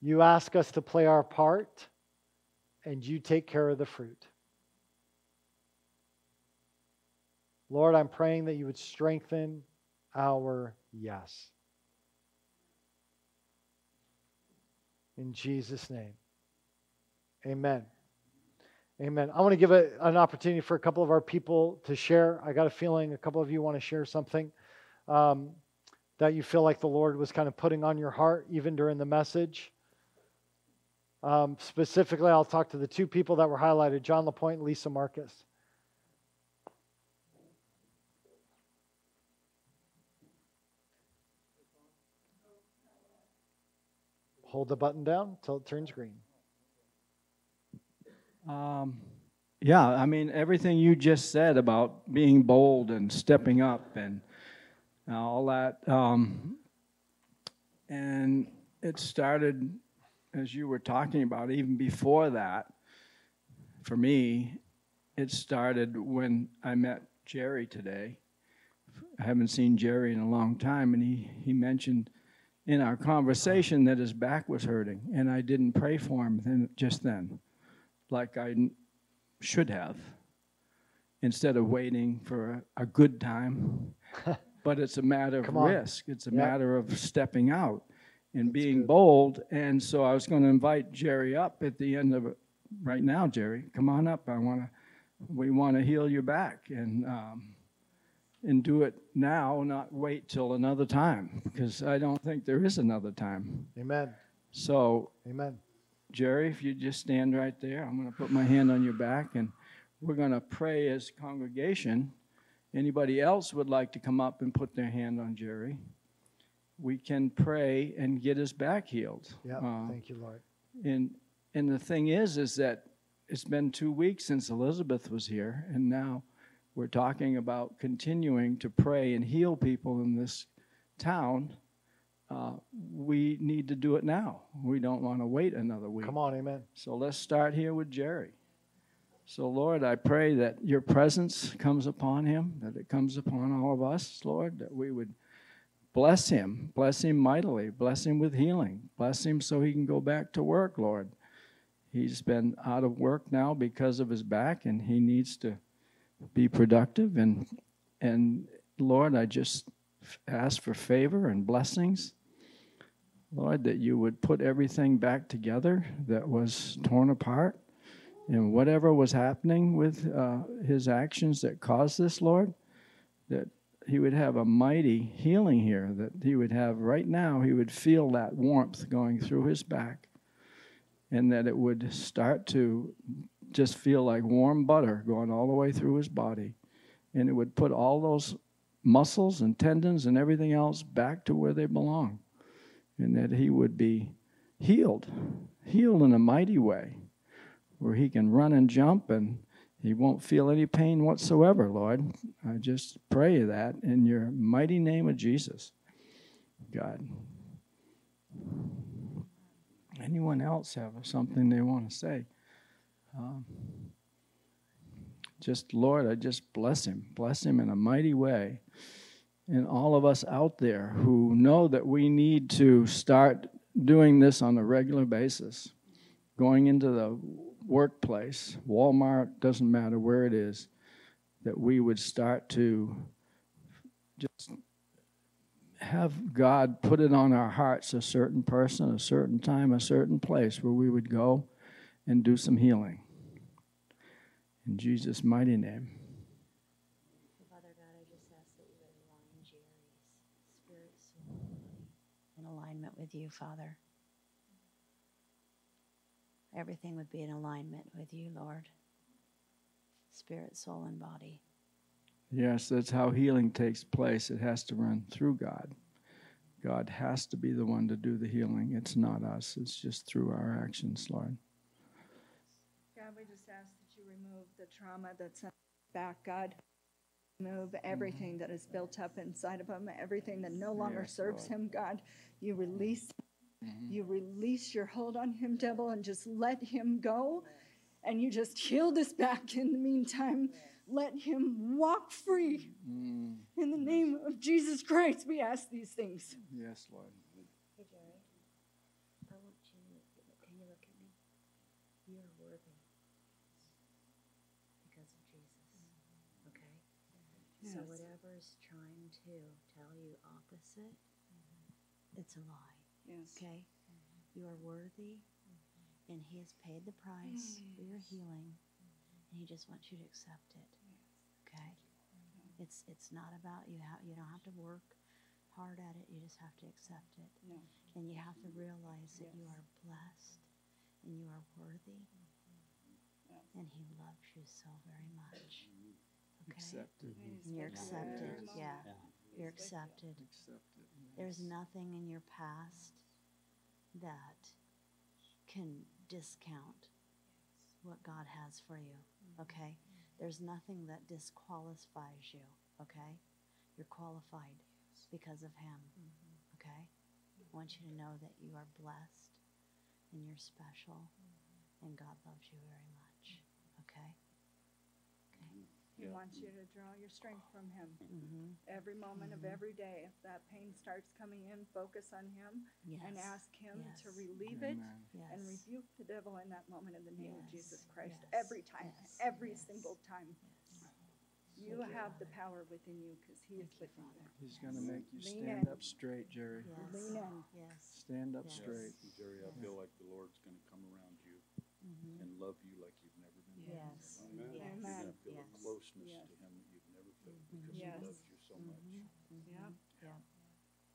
you ask us to play our part, and you take care of the fruit. Lord, I'm praying that you would strengthen our yes. In Jesus' name, amen. Amen. I want to give a, an opportunity for a couple of our people to share. I got a feeling a couple of you want to share something um, that you feel like the Lord was kind of putting on your heart even during the message. Um, specifically, I'll talk to the two people that were highlighted John LaPointe Lisa Marcus. Hold the button down until it turns green. Um, yeah, I mean, everything you just said about being bold and stepping up and all that. Um, and it started, as you were talking about, even before that, for me, it started when I met Jerry today. I haven't seen Jerry in a long time, and he, he mentioned in our conversation that his back was hurting, and I didn't pray for him then, just then like I should have. instead of waiting for a, a good time. but it's a matter of risk. It's a Yeah. matter of stepping out and being good. bold. And so I was going to invite Jerry up at the end of it. Right now, Jerry, come on up. I want to. We want to heal your back and um, and do it now, not wait till another time, because I don't think there is another time. Amen. So Amen. Jerry, if you just stand right there, I'm going to put my hand on your back and we're going to pray as congregation. Anybody else would like to come up and put their hand on Jerry? We can pray and get his back healed. Yeah. Uh, Thank you, Lord. and and the thing is, is that it's been two weeks since Elizabeth was here, and now we're talking about continuing to pray and heal people in this town. Uh, we need to do it now. We don't want to wait another week. Come on. Amen. So let's start here with Jerry. So, Lord, I pray that your presence comes upon him, that it comes upon all of us, Lord, that we would bless him, bless him mightily, bless him with healing, bless him so he can go back to work, Lord. He's been out of work now because of his back, and he needs to be productive. And, and Lord, I just ask for favor and blessings. Lord, that you would put everything back together that was torn apart and whatever was happening with uh, his actions that caused this, Lord, that he would have a mighty healing here, that he would have right now, he would feel that warmth going through his back, and that it would start to just feel like warm butter going all the way through his body. And it would put all those muscles and tendons and everything else back to where they belong and that he would be healed, healed in a mighty way, where he can run and jump and he won't feel any pain whatsoever, Lord. I just pray that in your mighty name of Jesus, God. Anyone else have something they want to say? Um, just, Lord, I just bless him. Bless him in a mighty way and all of us out there who know that we need to start doing this on a regular basis, going into the workplace, Walmart, doesn't matter where it is, that we would start to just have God put it on our hearts a certain person, a certain time, a certain place where we would go and do some healing. In Jesus' mighty name. Father God, I just ask that you would align Jerry's spirit, soul, and body in alignment with you, Father. Everything would be in alignment with you, Lord. Spirit, soul, and body. Yes, that's how healing takes place. It has to run through God. God has to be the one to do the healing. It's not us, it's just through our actions, Lord. God, we just ask that you remove the trauma that's in his back, God. Remove everything mm-hmm. that is built up inside of him, everything that no longer Yes, serves Lord. him, God. You release mm-hmm. you release your hold on him, devil, and just let him go. And you just heal this back in the meantime. Let him walk free. Mm-hmm. In the name of Jesus Christ, we ask these things. Yes, Lord. Hey, Jerry, I want you to, can you look at me? You are worthy because of Jesus, okay? So whatever is trying to tell you opposite, mm-hmm. it's a lie. Yes. Okay? Mm-hmm. You are worthy, mm-hmm. and He has paid the price for your healing, and He just wants you to accept it. Okay? It's it's not about you. Ha- you don't have to work hard at it. You just have to accept it, No. and you have to realize that you are blessed and you are worthy, and He loves you so very much. Okay? Accepted. You're accepted. Yeah. You're accepted. Accepted. There's nothing in your past that can discount what God has for you, okay? There's nothing that disqualifies you, okay? You're qualified because of Him, okay? I want you to know that you are blessed and you're special and God loves you very much, okay? Okay? He wants you to draw your strength from him. Mm-hmm. every moment of every day. If that pain starts coming in, focus on Him Yes. and ask Him to Yes. relieve it Amen. yes. and rebuke the devil in that moment in the name of Jesus Christ. Yes. Every time, Yes. every Yes. single time. Yes. You have the power within you because He is within you. He's going to make you Lean stand in. up straight, Jerry. Yes. Lean in. Yes. Stand up Yes. straight. Jerry, I feel like the Lord's gonna come around you and love you like you've never been loved. Yes. You're Yes. Gonna feel a Yes. closeness Yes. to him that you've never felt mm-hmm. because he Yes. loves you so mm-hmm. much. Mm-hmm. Yeah. Yeah.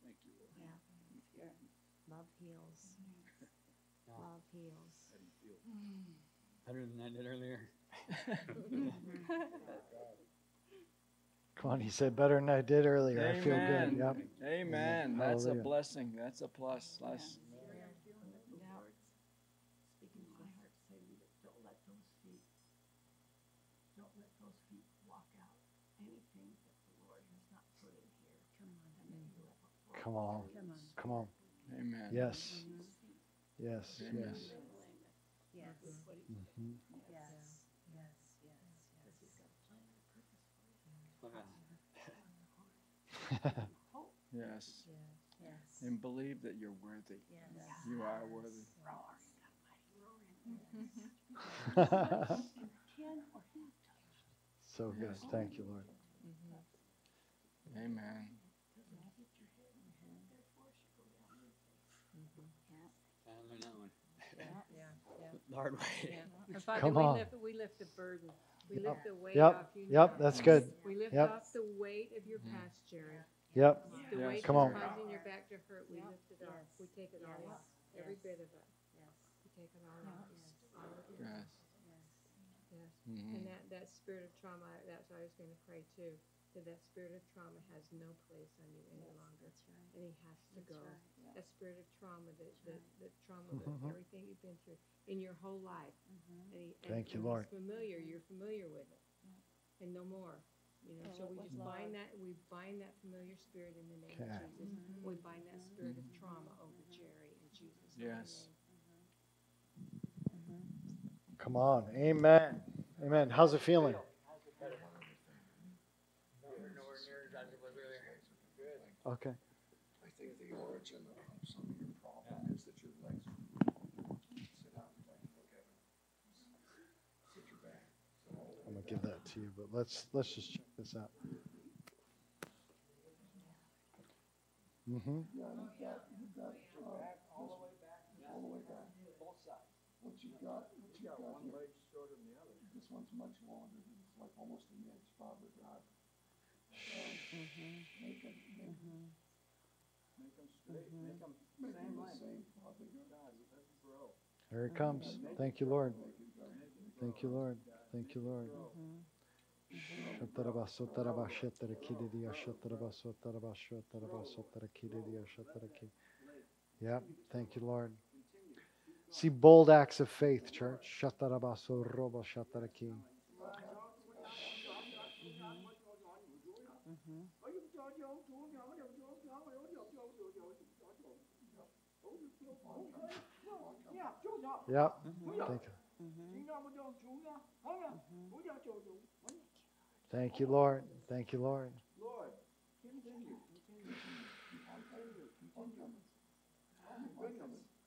Thank you, Lord. Yeah. Yeah. Love heals. Love heals. How do you feel? Mm. Better than I did earlier. Come on, he said better than I did earlier. I feel good. Amen. Yep. Amen. That's a Hallelujah. blessing. That's a plus. That's, speaking to my heart, saying that don't let those feet, don't let those feet walk out anything that the Lord has not put in here. Come on. And that you let it Come on. Come on. amen. Yes. Yes. Amen. Yes. Yes. Yes. Yes. Yes. Yes. Yes. And believe that you're worthy. Yes. You are worthy. so good. Thank you, Lord. Amen. I learned that one. Yeah, yeah, The hard way. yeah. And Father, Come we on. lift, we lift the burden. We Yep. lift the weight Yep. off you Yep. now. That's good. We lift Yep. off the weight of your past, Jerry. Yep. The Yes. weight Come that's on. causing your back to hurt, we lift it off. Yes. We take it all Yes. off, every Yes. bit of it. Yes. We take it all off. All of it. Yes. Yes. Mhm. And that, that spirit of trauma, that's what I was gonna pray too, that that spirit of trauma has no place on you any longer. That's right. And he has to That's go. right. That spirit of trauma, that, that, that trauma, that mm-hmm. everything you've been through in your whole life. Mhm. And he, and, Thank you, and Lord. He's familiar, you're familiar with it. And no more, you know, Oh, so we just was bind love? that, we bind that familiar spirit in the name Okay. of Jesus. Mm-hmm. We bind that mm-hmm. spirit of trauma over Jerry in Jesus' holy Yes. name. Come on. Amen. Amen. How's it feeling? Okay. I think the origin of some of your problem is that your legs sit out and like look at it. Sit your back. I'm gonna give that to you, but let's let's just check this out. Mm-hmm. What you got, what you got one leg shorter than the other. This one's much longer, it's like almost an inch, Father God. Make them, make them, make them straight, make them same length. Same, Father God, let them grow. Here it comes. Thank you, Lord. Thank you, Lord. Thank you, Lord. Shataraba sotaraba shatara kidiya shataraba sotaraba shataraba sotara kidiya shatara ki. Yep. Thank you, Lord. See bold acts of faith, church. Yep. Mm-hmm. Thank you. Mm-hmm. Thank you, Lord. Thank you, Lord.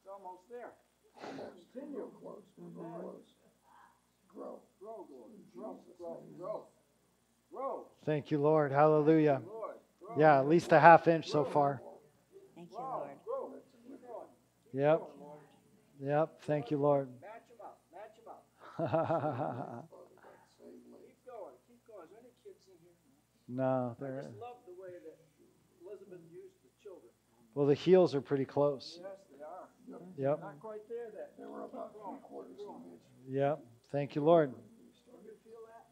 It's almost there. Continue. Close, close. Grow. Grow, Grow, grow, grow. Grow, Thank you, Lord. Hallelujah. Yeah, at least a half inch so far. Thank you, Lord. Grow. Keep. Yep. Yep. Thank you, Lord. Match them up, match them up. Keep going, keep going. Is there any kids in here? no, I there. just love the way that Elizabeth used the children. Well, the heels are pretty close. Yes, they are. Yep. Not quite there that. They were about three quarters of an inch. Yep. Thank you, Lord. You feel that?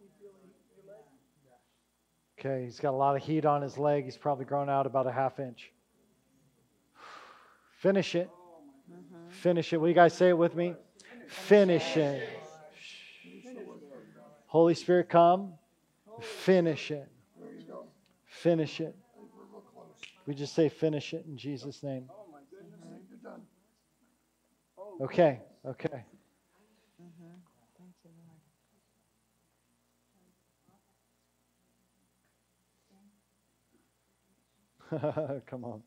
You feel your leg? Okay, he's got a lot of heat on his leg. He's probably grown out about a half inch. Finish it. Finish it. Will you guys say it with me? Finish it. Holy Spirit, come. Finish it. Finish it. We just say finish it in Jesus' name. Okay, okay. Come on.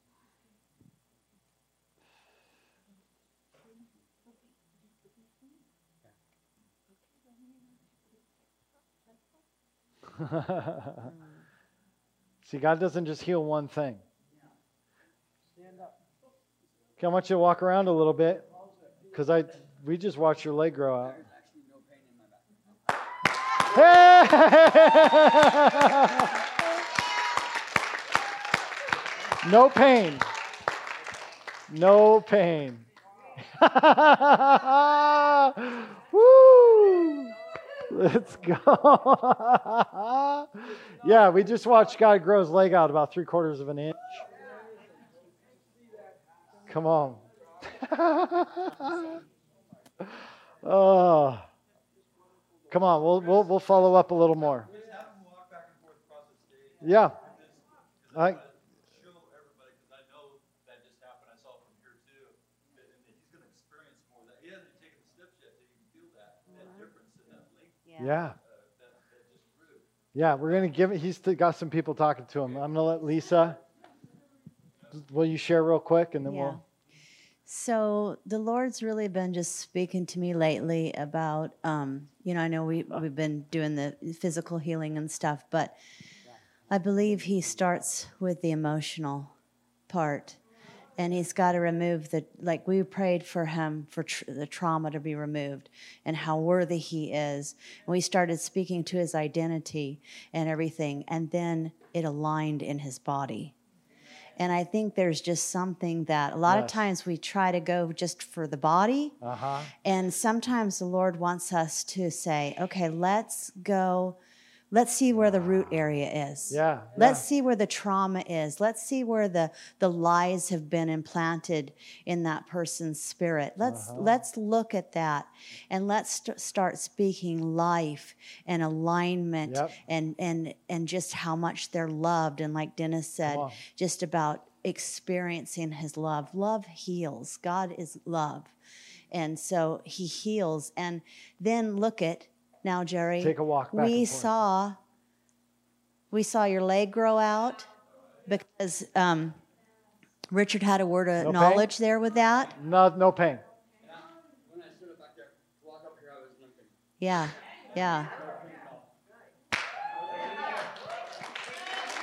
See, God doesn't just heal one thing. Okay, I want you to walk around a little bit because I we just watched your leg grow out. no pain. No pain. Let's go. yeah, we just watched God grow his leg out about three quarters of an inch. Come on. oh. Come on, we'll, we'll, we'll follow up a little more. Yeah. I, Yeah. Yeah, we're going to give it. He's got some people talking to him. I'm going to let Lisa. Will you share real quick and then Yeah. we'll. So the Lord's really been just speaking to me lately about, um, you know, I know we we've been doing the physical healing and stuff, but I believe He starts with the emotional part, and He's got to remove the like we prayed for Him for tr- the trauma to be removed and how worthy He is, and we started speaking to His identity and everything, and then it aligned in His body. And I think there's just something that a lot of times we try to go just for the body. Uh huh. And sometimes the Lord wants us to say, okay, let's go, let's see where the root area is. Yeah. Let's see where the trauma is. Let's see where the, the lies have been implanted in that person's spirit. Let's Uh-huh. let's look at that and let's st- start speaking life and alignment Yep. and and and just how much they're loved and like Dennis said, just about experiencing his love. Love heals. God is love. And so he heals and then look at now Jerry Take a walk back we saw we saw your leg grow out because um, Richard had a word of No pain? knowledge there with that. No, no pain. When I stood up back there to walk up here, I was limping. Yeah, yeah.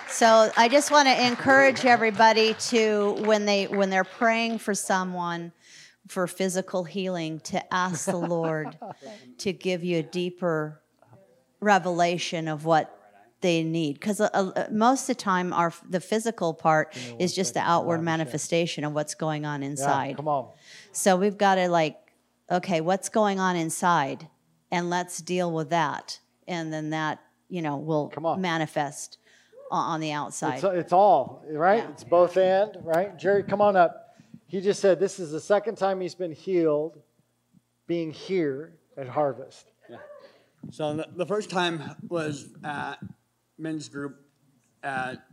So I just want to encourage everybody to when they when they're praying for someone for physical healing to ask the Lord to give you a deeper revelation of what they need because uh, uh, most of the time our the physical part is just the outward manifestation of what's going on Yeah, inside come on. so we've got to like, okay, what's going on inside, and let's deal with that, and then that you know will manifest on the outside. It's, it's all, right? Yeah. It's both and, right? Jerry, come on up. He just said this is the second time he's been healed being here at Harvest. So the, the first time was at men's group at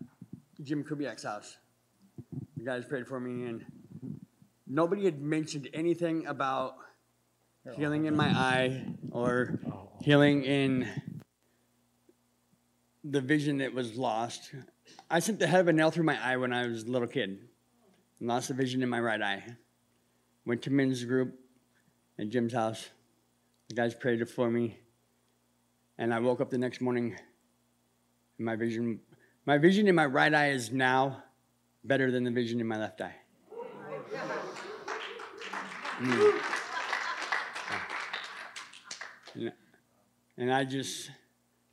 Jim Kubiak's house. The guys prayed for me, and nobody had mentioned anything about healing in my eye or oh. healing in the vision that was lost. I sent the head of a nail through my eye when I was a little kid. And Lost the vision in my right eye. Went to men's group at Jim's house. The guys prayed for me. And I woke up the next morning and my vision my vision in my right eye is now better than the vision in my left eye. Mm. And- And I just,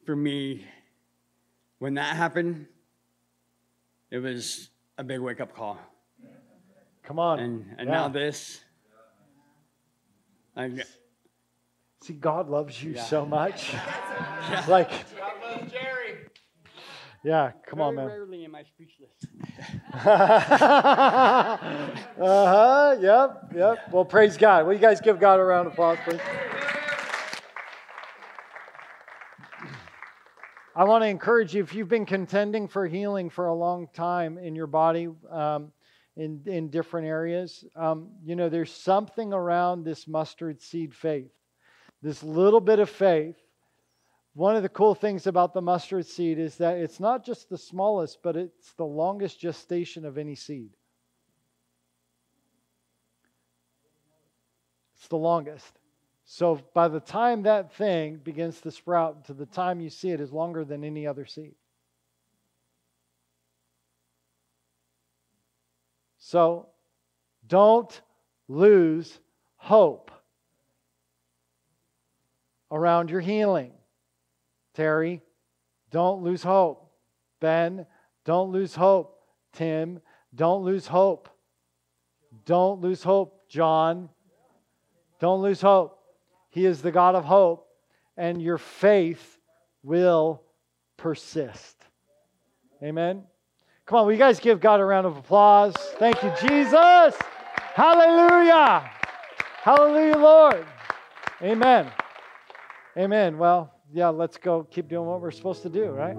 for me, when that happened, it was a big wake up call. Come on. And, and Yeah. now this, I, See, God loves you Yeah. so much. Like, God loves Jerry. yeah, come on, Very man. rarely am I speechless. uh huh. Yep. Yep. Well, praise God. Will you guys give God a round of applause, please? I want to encourage you if you've been contending for healing for a long time in your body, um, in in different areas, um, you know, there's something around this mustard seed faith, this little bit of faith. One of the cool things about the mustard seed is that it's not just the smallest, but it's the longest gestation of any seed. It's the longest. So by the time that thing begins to sprout to the time you see it is longer than any other seed. So don't lose hope around your healing. Terry, don't lose hope. Ben, don't lose hope. Tim, don't lose hope. Don't lose hope. John, don't lose hope. He is the God of hope, and your faith will persist. Amen. Come on, will you guys give God a round of applause? Thank you, Jesus. Hallelujah. Hallelujah, Lord. Amen. Amen. Well, yeah, let's go keep doing what we're supposed to do, right?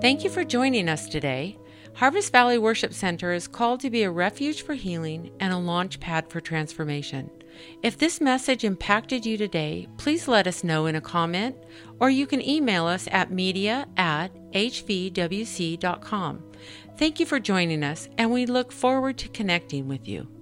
Thank you for joining us today. Harvest Valley Worship Center is called to be a refuge for healing and a launch pad for transformation. If this message impacted you today, please let us know in a comment or you can email us at media at hvwc.com. Thank you for joining us, and we look forward to connecting with you.